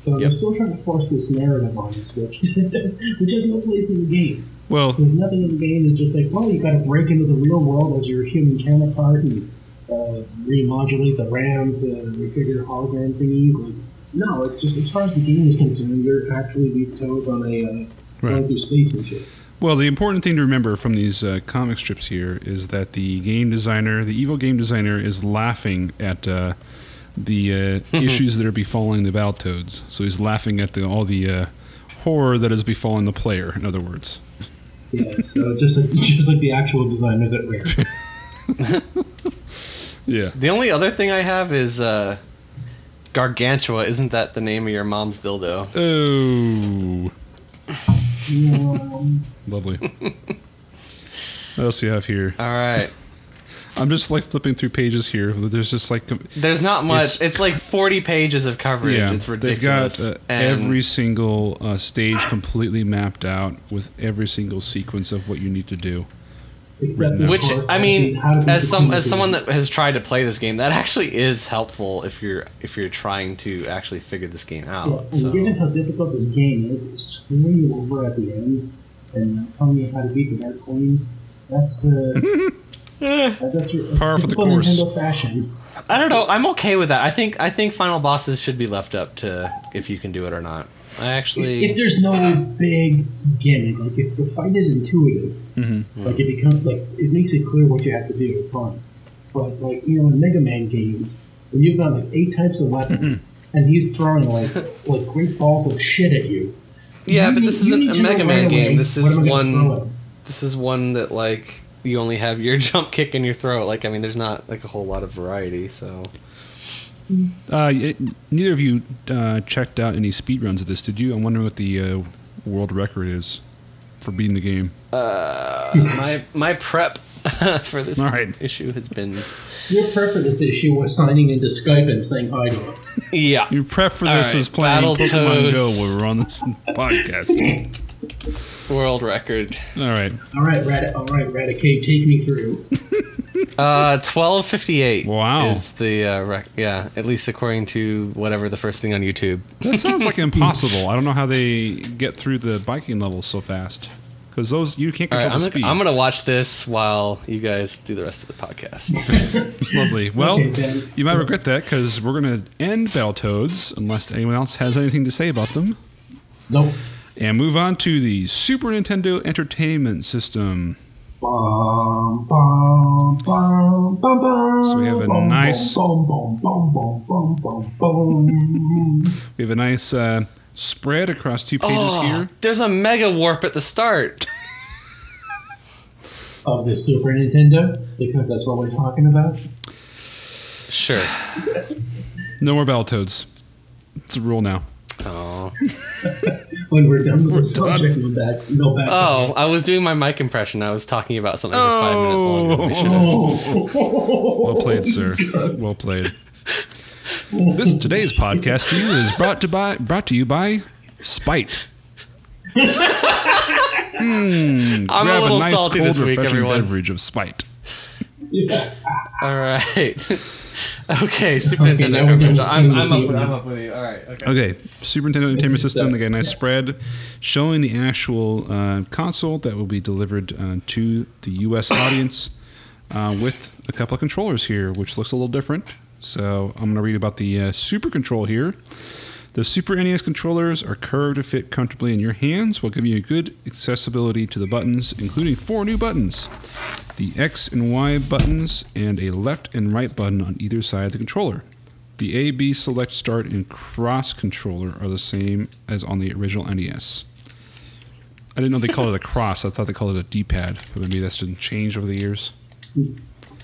So they're still trying to force this narrative on us, which which has no place in the game. well, There's nothing in the game. It's just like, well, you got to break into the real world as your human counterpart and uh, remodulate the RAM to refigure hologram thingies. Like, no, it's just as far as the game is concerned, you're actually these toads on a uh, Right. through space and shit. Well, the important thing to remember from these uh, comic strips here is that the game designer, the evil game designer, is laughing at uh, the uh, issues that are befalling the Battletoads. So he's laughing at the, all the uh, horror that is befalling the player. In other words, Yeah, so just like just like the actual designers at Rare. yeah. The only other thing I have is uh, Gargantua. Isn't that the name of your mom's dildo? Oh, lovely. what else do you have here? All right. I'm just like flipping through pages here. There's just like There's not much. It's- It's, like 40 pages of coverage. Yeah, it's ridiculous. they've got ridiculous. uh, every single uh, stage completely mapped out with every single sequence of what you need to do. Except of which course, I mean, beat- how to beat as some as someone that has tried to play this game, that actually is helpful if you're if you're trying to actually figure this game Yeah, out. and So given how difficult this game is, screwing you over at the end and telling you how to beat the Dark Queen, that's uh, that's a Par for the typical course. Nintendo fashion. I don't know. I'm okay with that. I think I think final bosses should be left up to if you can do it or not. I actually If there's no big gimmick, like if the fight is intuitive, Mm-hmm. like it becomes like it makes it clear what you have to do. Fine, but like you know in Mega Man games, when you've got like eight types of weapons and he's throwing like like great balls of shit at you. yeah, you but need- this isn't a to know Mega right Man away, game. This what is am I gonna throw one. This is one that like you only have your jump kick and your throw. Like I mean, there's not like a whole lot of variety. So Uh, y- neither of you uh, checked out any speed runs of this, did you? I'm wondering what the uh, world record is for beating the game. uh, my my prep for this All right. issue has been Your prep for this issue was signing into Skype and saying hi to us. yeah. Your prep for All this right, is playing Pokemon Go Battletoads. while we're on this podcast. World record. All right. All right, Rad- all right, Raticate, take me through. Uh, twelve fifty eight. Wow. Is the uh, rec- yeah? At least according to whatever the first thing on YouTube. That sounds like impossible. I don't know how they get through the biking levels so fast. Because those, you can't control right, I'm, the gonna- speed. I'm gonna watch this while you guys do the rest of the podcast. Lovely. Well, Okay, you might regret that because we're going to end Battletoads unless anyone else has anything to say about them. Nope. And move on to the Super Nintendo Entertainment System. So we have a nice-. We have a nice uh, spread across two pages Oh, here. There's a mega warp at the start. of the Super Nintendo because that's what we're talking about. Sure. No more Battletoads. It's a rule now. Oh. When we're done with the subject, no back, no back. Oh, I was doing my mic impression. I was talking about something for five minutes longer. than We should have. Well played, sir. Well played. This today's podcast to you is brought to by brought to you by Spite. Hmm, I'm a grab little nice salty cold, this week, refreshing everyone. beverage of Spite. Yeah. All right. okay, Super Okay, Nintendo now coverage. I'm, I'm of up. With, I'm up with you. All right. Okay. Okay, Super Nintendo Entertainment System. They got a nice spread showing the actual uh, console that will be delivered uh, to the U.S. audience uh, with a couple of controllers here, which looks a little different. So I'm going to read about the uh, Super Control here. The Super NES controllers are curved to fit comfortably in your hands while giving you good accessibility to the buttons, including four new buttons the X and Y buttons, and a left and right button on either side of the controller. The A, B, select, start, and cross controller are the same as on the original NES. I didn't know they called it a cross. I thought they called it a D-pad, but maybe that's been changed over the years.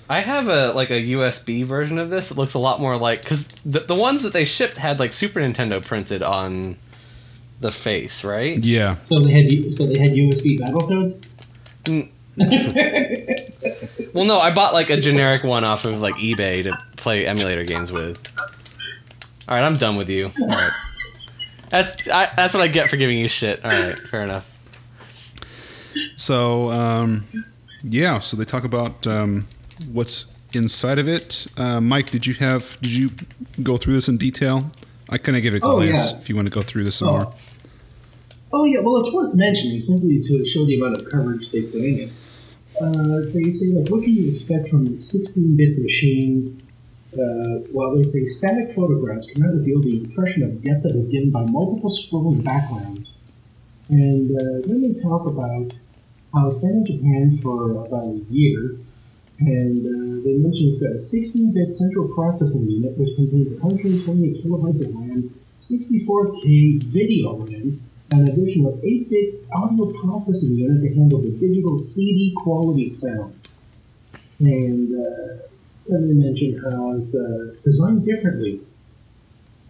I have a like a USB version of this. It looks a lot more like because the, the ones that they shipped had like Super Nintendo printed on the face, right? Yeah, So they had so they had USB Battletoads. Well, no, I bought like a generic one off of like eBay to play emulator games with. All right, I'm done with you. All right, that's I, that's what I get for giving you shit. All right, fair enough. So, um, yeah, so they talk about um, what's inside of it. Uh, Mike, did you have? Did you go through this in detail? I kind of give it a Oh, glance yeah. if you want to go through this some more. Oh. oh yeah, well it's worth mentioning simply to show the amount of coverage they put in it. Uh, they say like, what can you expect from the 16-bit machine? Uh, well, they say static photographs cannot reveal the impression of depth that is given by multiple scrolling backgrounds. And uh, then they talk about how it's been in Japan for about a year, and uh, they mention it's got a 16-bit central processing unit which contains 128 kilobytes of RAM, 64K video RAM, and an additional 8-bit audio processing unit to handle the digital CD quality sound. And uh, then they mention how it's uh, designed differently.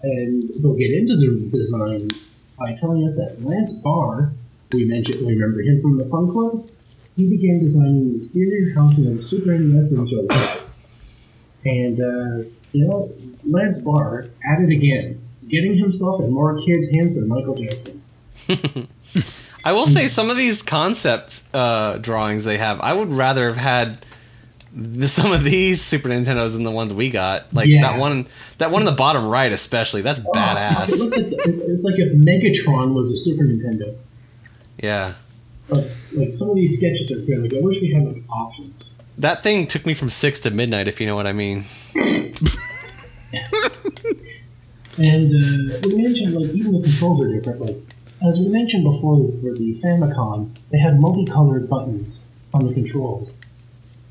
And they'll get into the design by telling us that Lance Barr, we mentioned, remember him from the Fun Club? He began designing the exterior housing of the Super NES in July. And, uh, you know, Lance Barr, at it again, getting himself in more kids' hands than Michael Jackson. I will say some of these concept uh, drawings they have, I would rather have had the, some of these Super Nintendos than the ones we got. Like Yeah. that one, that one on the bottom right, especially. That's It badass. looks like it's like if Megatron was a Super Nintendo. Yeah, Like, like some of these sketches are good. Like I wish we had like options. that thing took me from six to midnight, if you know what I mean. And uh, we mentioned like even the controls are different. Like as we mentioned before for the Famicom, they had multicolored buttons on the controls.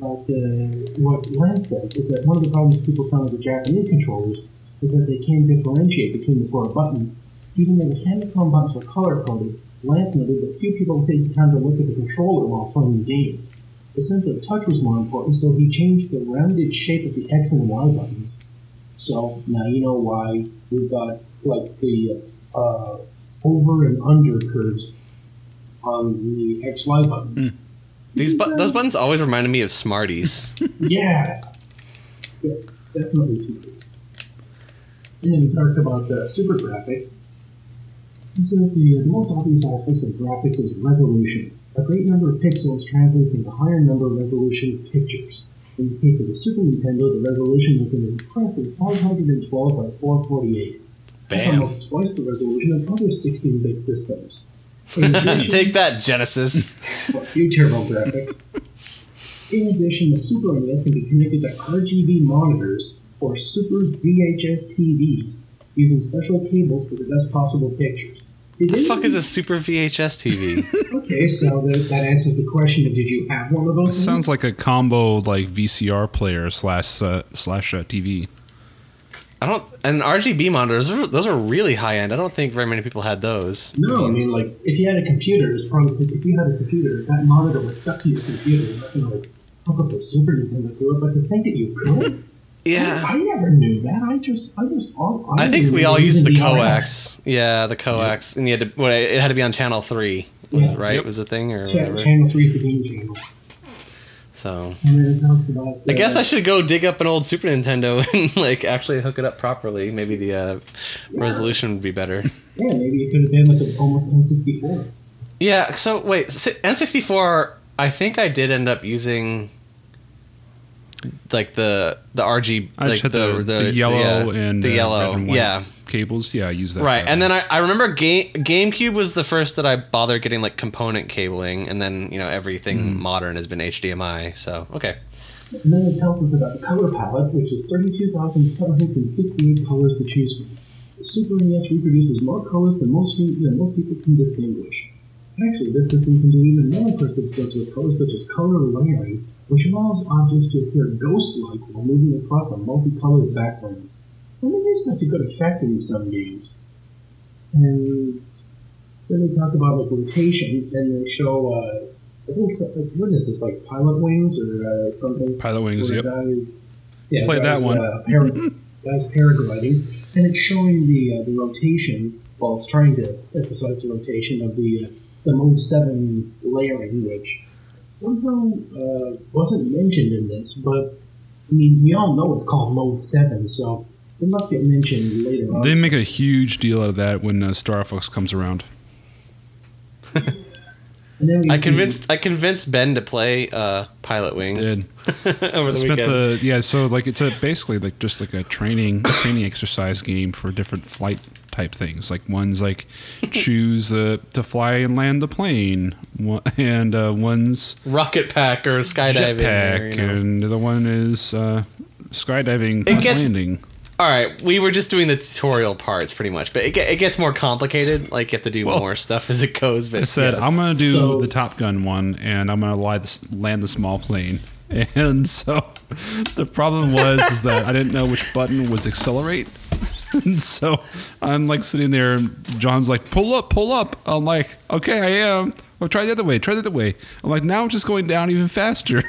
But uh, what Lance says is that one of the problems people found with the Japanese controllers is that they can't differentiate between the four buttons. Even though the Famicom buttons were color coded, Lance noted that few people take the time to look at the controller while playing the games. The sense of touch was more important, so he changed the rounded shape of the X and Y buttons. So now you know why we've got like the uh, over and under curves on the XY buttons. These bu- those buttons always reminded me of Smarties. Yeah. yeah, definitely smarties. And then we talked about the super graphics. He says the, uh, the most obvious aspects of graphics is resolution. A great number of pixels translates into higher number resolution pictures. In the case of the Super Nintendo, the resolution was an impressive 512 by 448. That's almost twice the resolution of other 16-bit systems. Addition, Take that, Genesis. few turbo graphics. In addition, the Super NES can be connected to RGB monitors or Super VHS TVs using special cables for the best possible pictures. Did the any- fuck is a Super VHS TV? Okay, so that, that answers the question of did you have one of those things? Sounds like a combo like VCR player slash uh, slash uh, TV. I don't. And RGB monitors, those are- those are really high end. I don't think very many people had those. No, I mean, like, if you had a computer, it's probably, if you had a computer, that monitor was stuck to your computer. You're not going to, like, hook up a Super Nintendo to it, but to think that you could? Yeah. I, I never knew that. I just, I just, all, I think we all used the RF. coax. Yeah, the coax, and you had to. Well, it had to be on channel three, was Yeah. it right? Yep. Was the thing or Cha- whatever? Channel 3 is the game channel. So And then it talks about. I guess I should go dig up an old Super Nintendo and like actually hook it up properly. Maybe the uh, resolution would be better. Yeah, maybe it could have been like an almost N64. Yeah. So wait, N64. I think I did end up using. Like the the RG, I like just had the, the, yellow yeah, and the uh, yellow, red and white yeah, cables. Yeah, I use that. right. And then I, I remember Game GameCube was the first that I bothered getting like component cabling, and then you know everything Mm-hmm. modern has been HDMI. So okay, And then it tells us about the color palette, which is 32,768 colors to choose from. The Super NES reproduces more colors than most, than most people can distinguish. Actually, this system can do even more impressive stuff with colors such as color layering, which allows objects to appear ghost-like while moving across a multicolored background. I mean, there's such a good effect in some games. And then they talk about like rotation, and they show, uh, I think, so, like, what is this, like Pilotwings or uh, something? Pilotwings. Yep. the guy is, yeah, Played that one. Uh, para- guy's paragliding, and it's showing the uh, the rotation. Well, it's trying to emphasize the rotation of the uh, the mode seven layering, which somehow uh, wasn't mentioned in this. But I mean, we all know it's called mode seven, so it must get mentioned later on. They make a huge deal out of that when uh, Star Fox comes around. And then we I see- convinced I convinced Ben to play uh, Pilotwings Did. over the spent weekend. the yeah so like it's a basically like just like a training training exercise game for different flight type things like one's like choose uh, to fly and land the plane one, and uh, one's Rocket pack or skydiving. jetpack or, you know. and the other one is uh, skydiving It plus gets- landing All right, we were just doing the tutorial parts pretty much, but it, get, it gets more complicated. Like you have to do Well, more stuff as it goes. But I said yes. I'm gonna do So- the Top Gun one and I'm gonna lie this, land the small plane and so the problem was is that I didn't know which button was accelerate and so I'm like sitting there and John's like pull up pull up I'm like okay I am well try the other way try the other way I'm like now I'm just going down even faster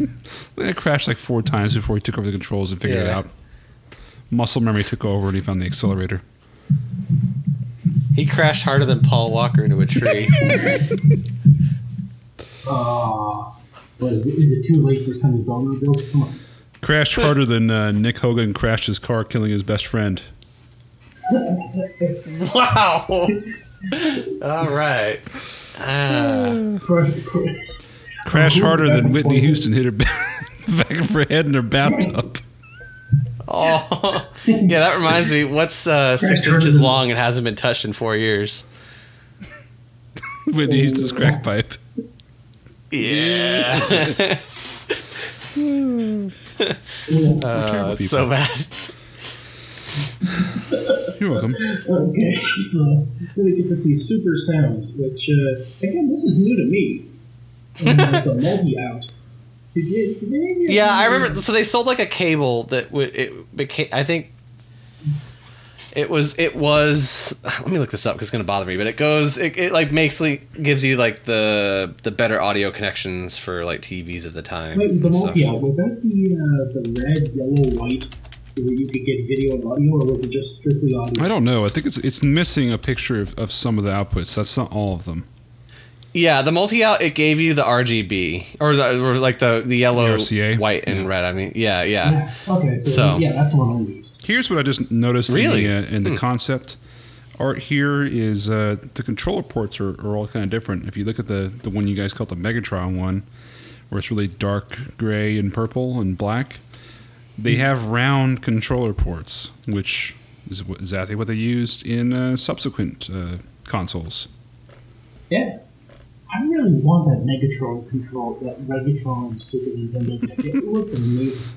I crashed like four times before he took over the controls and figured it out muscle memory took over and he found the accelerator he crashed harder than Paul Walker into a tree. Ah, what is it? Is it too late for Sonny Bono? Bill? Come on. crashed harder than uh, Nick Hogan crashed his car killing his best friend wow. All right. Crush- crush- Crash harder than Whitney Poison? Houston hit her back of her head in her bathtub. Oh, yeah. That reminds me. What's uh, six harder inches than- long and hasn't been touched in four years? Whitney Houston's crack pipe. Yeah. Yeah. Uh, it's so bad. You're welcome. Okay, so then we get to see Super Sounds, which uh, again, this is new to me. And, like, the multi out. Did you, did you Yeah, I remember. So they sold like a cable that would it became. I think it was it was. Let me look this up because it's gonna bother me. But it goes. It, it like basically gives you like the the better audio connections for like TVs of the time. Wait, the and multi out was that the uh, the red, yellow, white, so that you could get video and audio, or was it just strictly audio? I don't know. I think it's it's missing a picture of, of some of the outputs. That's not all of them. Yeah, the multi out it gave you the RGB or, the, or like the the yellow, The RCA? white, and Yeah. red. I mean, yeah, yeah. Yeah. Okay, so, So- yeah, that's the one I used. Here's what I just noticed Really? in the, uh, in the concept art here is uh, the controller ports are, are all kind of different. If you look at the, the one you guys called the Megatron one, where it's really dark gray and purple and black, they have round controller ports, which is exactly what they used in uh, subsequent uh, consoles. Yeah. I really want that Megatron control, that Megatron Super Nintendo deck. It looks amazing.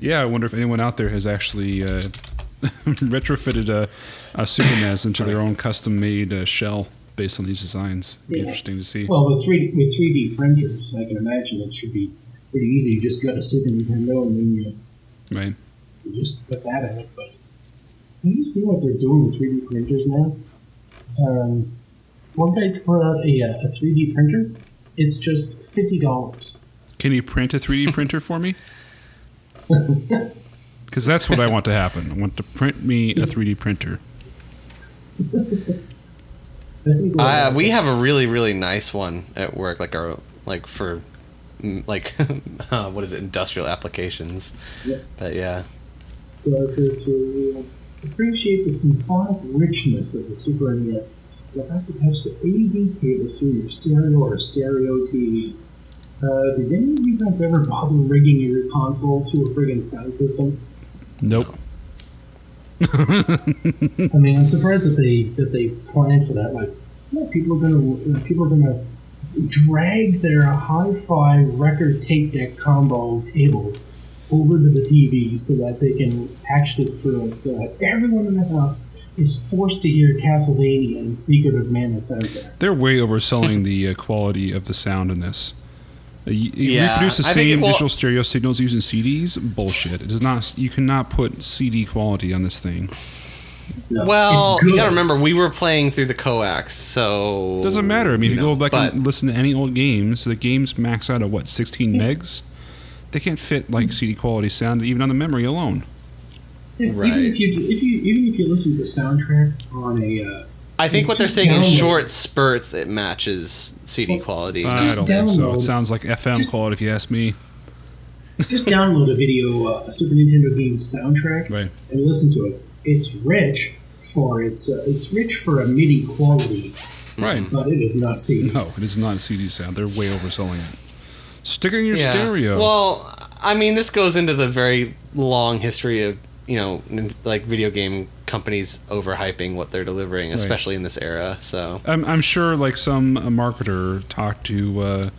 Yeah, I wonder if anyone out there has actually uh, retrofitted a, a Super NES into their own custom-made uh, shell based on these designs. It'd be Yeah. interesting to see. Well, with three with three D printers, I can imagine it should be pretty easy. You just got a Super Nintendo and then you, Right. you just put that in it. But have you seen what they're doing with three D printers now? Um, one guy put out a a three D printer. It's just fifty dollars. Can you print a 3D printer for me? Because that's what I want to happen. I want to print me a 3D printer. We'll- Uh, we have a really really nice one at work, like our like for like uh, what is it industrial applications. Yeah. But yeah, So it says to uh, appreciate the symphonic richness of the Super NES, you'll have to touch the AV cable through your stereo or stereo TV. Uh, did any of you guys ever bother rigging your console to a friggin' sound system? Nope. I mean, I'm surprised that they that they planned for that. Like, yeah, people are gonna people are gonna drag their hi-fi record tape deck combo table over to the TV so that they can patch this through it, so that everyone in the house is forced to hear Castlevania and Secret of Mana soundtrack. They're way overselling the uh, quality of the sound in this. Uh, you, you Yeah, reproduce the same it- well- digital stereo signals using CDs. Bullshit. It does not. You cannot put CD quality on this thing. No, Well, you gotta remember we were playing through the coax, so Doesn't matter. I mean, if you know, go back but and listen to any old games, the games max out at what 16 megs. They can't fit like CD quality sound even on the memory alone. Yeah, Right. Even if you if you even if you listen to the soundtrack on a uh, I think what they're Just saying in short spurts it matches CD quality. I don't think so. It sounds like FM Just- quality if you ask me. just download a video, uh, a Super Nintendo game soundtrack, Right. and listen to it. It's rich for its uh, it's rich for a MIDI quality, Right. but it is not CD. No, it is not CD sound. They're way overselling it. Stick it in your Yeah. stereo. Well, I mean, this goes into the very long history of you know, like video game companies overhyping what they're delivering, especially in this era. So I'm, I'm sure like some uh, marketer talked to uh,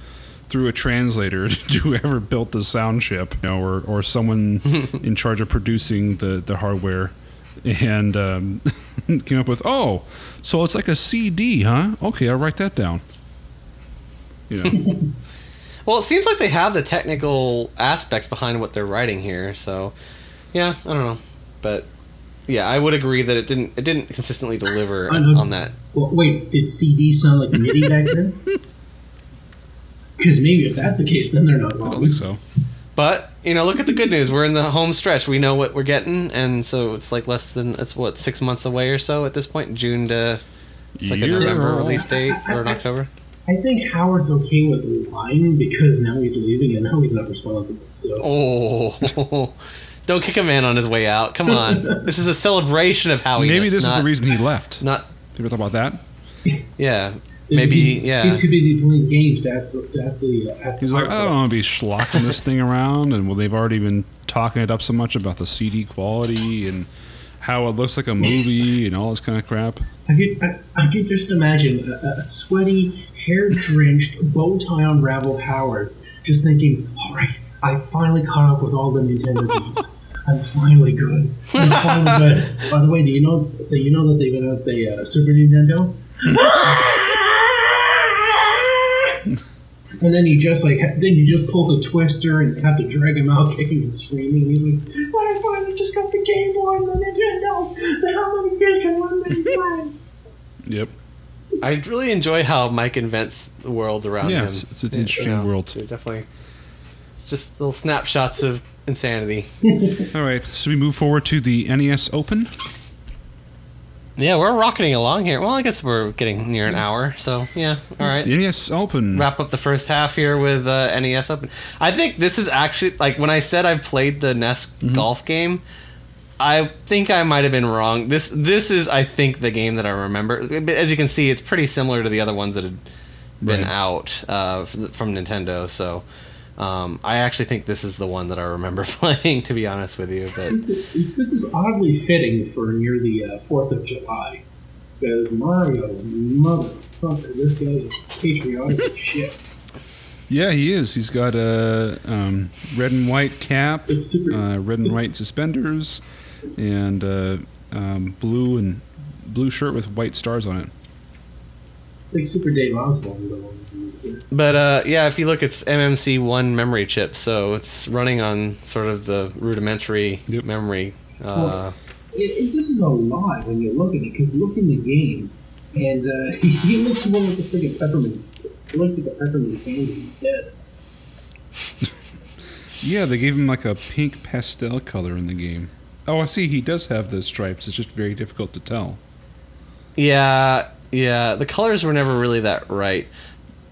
through a translator to whoever built the sound chip, you know, or, or someone in charge of producing the, the hardware, and um, came up with, oh, so it's like a CD, huh? Okay, I'll write that down. You know, Well, it seems like they have the technical aspects behind what they're writing here. So, yeah, I don't know, but yeah, I would agree that it didn't it didn't consistently deliver on that. Well, wait, did CD sound like MIDI back then? Because maybe if that's the case, then they're not I don't think so. But you know, look at the good news. We're in the home stretch. We know what we're getting, and so it's like less than it's what six months away or so at this point. June to it's like a Year. November release date or an October. I think Howard's okay with lying because now he's leaving and now he's not responsible. So Oh, don't kick a man on his way out. Come on, this is a celebration of Howie. Maybe this is the reason he left. Not Have you ever thought about that? yeah. Maybe he's, yeah. He's too busy playing games to ask the to ask the uh, ask He's the like, I don't want to be questions. schlocking this thing around, and well, they've already been talking it up so much about the CD quality and how it looks like a movie and all this kind of crap. I can, I, I could just imagine a, a sweaty, hair drenched, bow tie unraveled Howard just thinking, "All right, I finally caught up with all the Nintendo games. I'm finally good. I'm finally good." By the way, do you know that you know that they've announced a uh, Super Nintendo? And then he just like then he just pulls a twister and have to drag him out kicking and screaming. He's like, "But I finally just got the Game Boy and the Nintendo. Then how many years can one man play?" Yep. I really enjoy how Mike invents the worlds around Yes, him. it's an You interesting know, world. it Definitely, just little snapshots of insanity. All right, so we move forward to the NES Open. Yeah, we're rocketing along here. Well, I guess we're getting near an hour, so yeah, all right. The NES Open. Wrap up the first half here with uh, NES Open. I think this is actually like when I said I've played the NES golf game. I think I might have been wrong. This this is I think the game that I remember. As you can see, it's pretty similar to the other ones that had been Right. out uh, from Nintendo. So um, I actually think this is the one that I remember playing. To be honest with you, but This is, this is oddly fitting for near the uh, Fourth of July, because Mario, motherfucker, this guy is patriotic as shit. Yeah, he is. He's got a um, red and white cap, It's super. uh, red and white suspenders, and uh, um, blue and blue shirt with white stars on it. it's like Super Dave Oswald. Though. but uh, yeah, if you look, it's MMC one memory chip, so it's running on sort of the rudimentary Yep. memory. Uh, Well, It, it, this is a lot when you look at it, because look in the game, and uh, he, he looks more like a freaking peppermint. He looks like a peppermint candy instead. Yeah, they gave him like a pink pastel color in the game. Oh, I see. He does have the stripes. It's just very difficult to tell. Yeah, yeah. The colors were never really that right.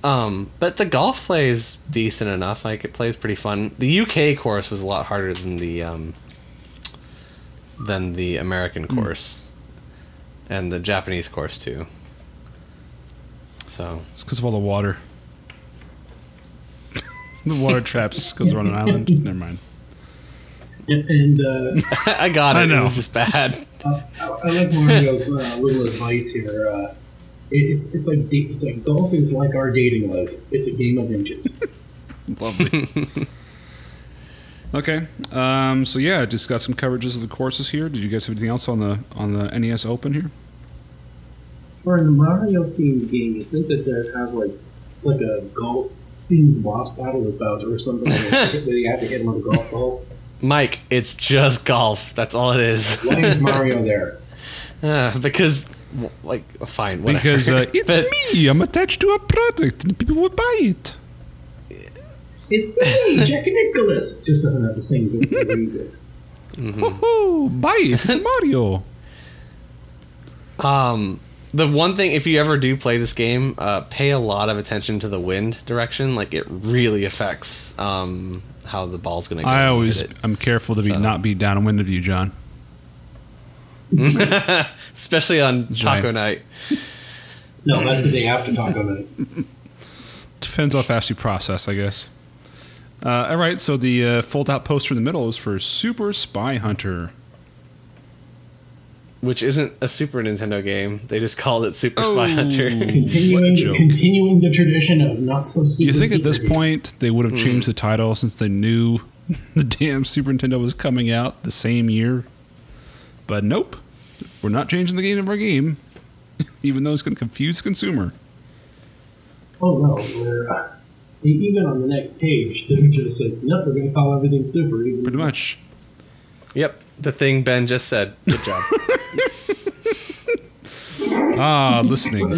Um, but the golf play is decent enough. Like it plays pretty fun. The UK course was a lot harder than the um, than the American course, and the Japanese course too. So It's because of all the water. the water traps because we're on an island. Never mind. And, and uh, I got it. I know. It was just bad. I, I like Mario's uh, little advice here. Uh, it, it's it's like it's like golf is like our dating life. It's a game of inches. Lovely. okay. Um, so yeah, just got some coverages of the courses here. Did you guys have anything else on the on the NES Open here? For a Mario themed game, you think that they'd have like like a golf themed boss battle with Bowser or something where you have to hit him with a golf ball? Mike, it's just golf. That's all it is. Why is Mario there? Uh, because, w- like, fine, whatever. Because uh, it's But- me. I'm attached to a product, and people would buy it. It's me, Jack Nicklaus. Just doesn't have the same thing that we did. Woohoo! Buy it. It's Mario. Um, the one thing, if you ever do play this game, uh, pay a lot of attention to the wind direction. Like, it really affects um, how the ball's going to go. i always i'm careful to be So- not be downwind of you, John. It. Especially on Taco. Night. No, that's the day after Taco Night. Depends how fast you process, I guess. Uh, all right, so the uh, fold-out poster in the middle is for Super Spy Hunter. Which isn't a Super Nintendo game. They just called it Super Oh. Spy Hunter. Continuing, continuing the tradition of not so Do super. you think at this games. point they would have changed the title since they knew the damn Super Nintendo was coming out the same year? But nope, we're not changing the game of our game, even though it's going to confuse the consumer. Oh no, we're uh, even on the next page. They're just like, nope, we're going to call everything super. Even Pretty much. Yep, the thing Ben just said. Good job. Ah, listening.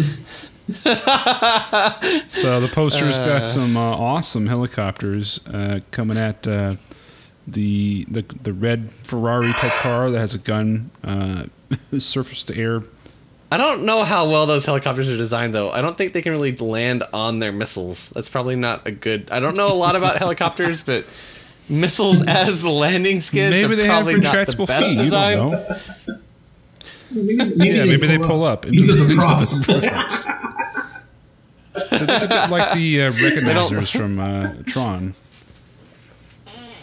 so the poster's got Uh. some uh, awesome helicopters uh, coming at uh, the, the the red Ferrari type car that has a gun, uh, surface to air. I don't know how well those helicopters are designed, though. I don't think they can really land on their missiles. That's probably not a good. I don't know a lot about helicopters, but missiles as the landing skids Maybe are they have probably not the retractable best feet. You design. don't know. maybe, maybe Yeah, maybe they pull up into, the into props. props. They're a like the uh, recognizers from uh, Tron.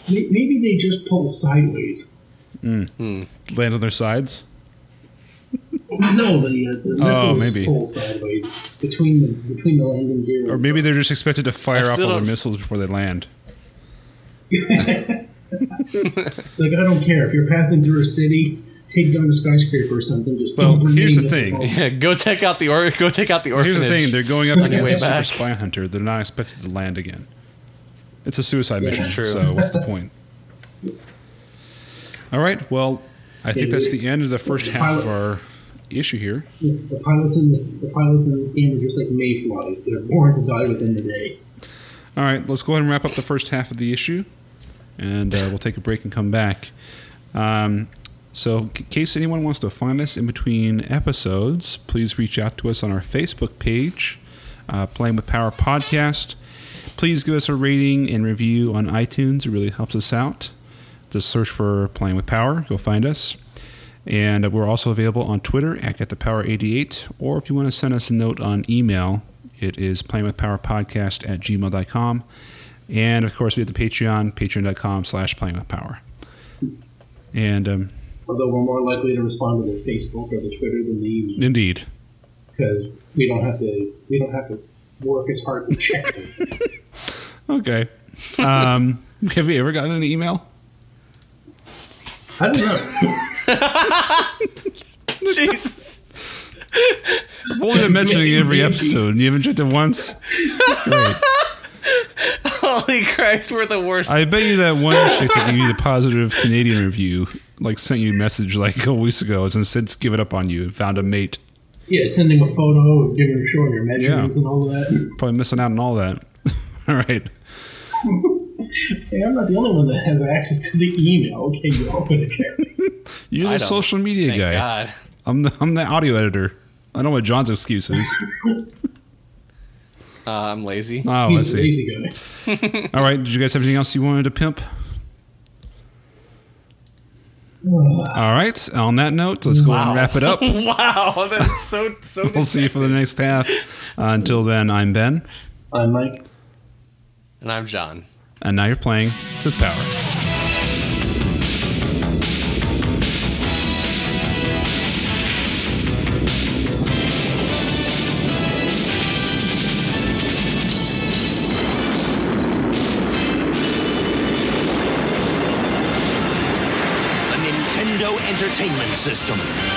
Maybe they just pull sideways. Land on their sides. No, the, uh, the Oh, missiles maybe. pull sideways between the between the landing gear. Or maybe they're just expected to fire I off still all their don't s- missiles before they land. it's like I don't care if you're passing through a city, take down a skyscraper or something. Just Well, don't here's the thing. Yeah, go take out the or go take out the Here's orphanage. the thing: they're going up On your against way a super back. spy hunter. They're not expected to land again. It's a suicide Yeah. mission. That's true. So what's the point? All right. Well, I think that's the end of the first half of our issue here. The pilots in this the pilots in this game are just like mayflies. They're born to die within the day. All right, let's go ahead and wrap up the first half of the issue, and uh, we'll take a break and come back. Um, so, in case anyone wants to find us in between episodes, please reach out to us on our Facebook page, uh, Playing with Power Podcast. Please give us a rating and review on iTunes. It really helps us out. Just search for Playing with Power. You'll find us. And we're also available on Twitter at GetThePower88. Or if you want to send us a note on email, it is playingwithpowerpodcast at gmail.com. And of course, we have the Patreon, patreon.com slash playingwithpower. And um, Although we're more likely to respond to the Facebook or the Twitter than the email indeed. because we don't have to we don't have to work as hard to check those things. Okay. Um, have you ever gotten an email? I don't know. Jesus. I've only been mentioning it every episode, and you haven't checked it once? Great. Holy Christ, we're the worst. I bet you that one chick that gave you the positive Canadian review, like, sent you a message like a couple weeks ago and since given up on you and found a mate. Yeah, sending a photo, giving showing your measurements Yeah. and all of that. Probably missing out on all that. all right. Hey, I'm not the only one that has access to the email. Okay, you open it. You're the social media Thank guy. God. I'm the I'm the audio editor. I don't know what John's excuse is. Uh, I'm lazy. Oh, He's let's a see. lazy guy. All right. Did you guys have anything else you wanted to pimp? All right. On that note, let's go ahead and wrap it up. wow, that's so so. We'll see you for the next half. Uh, until then, I'm Ben. I'm Mike. And I'm John. And now you're playing with power. Entertainment System.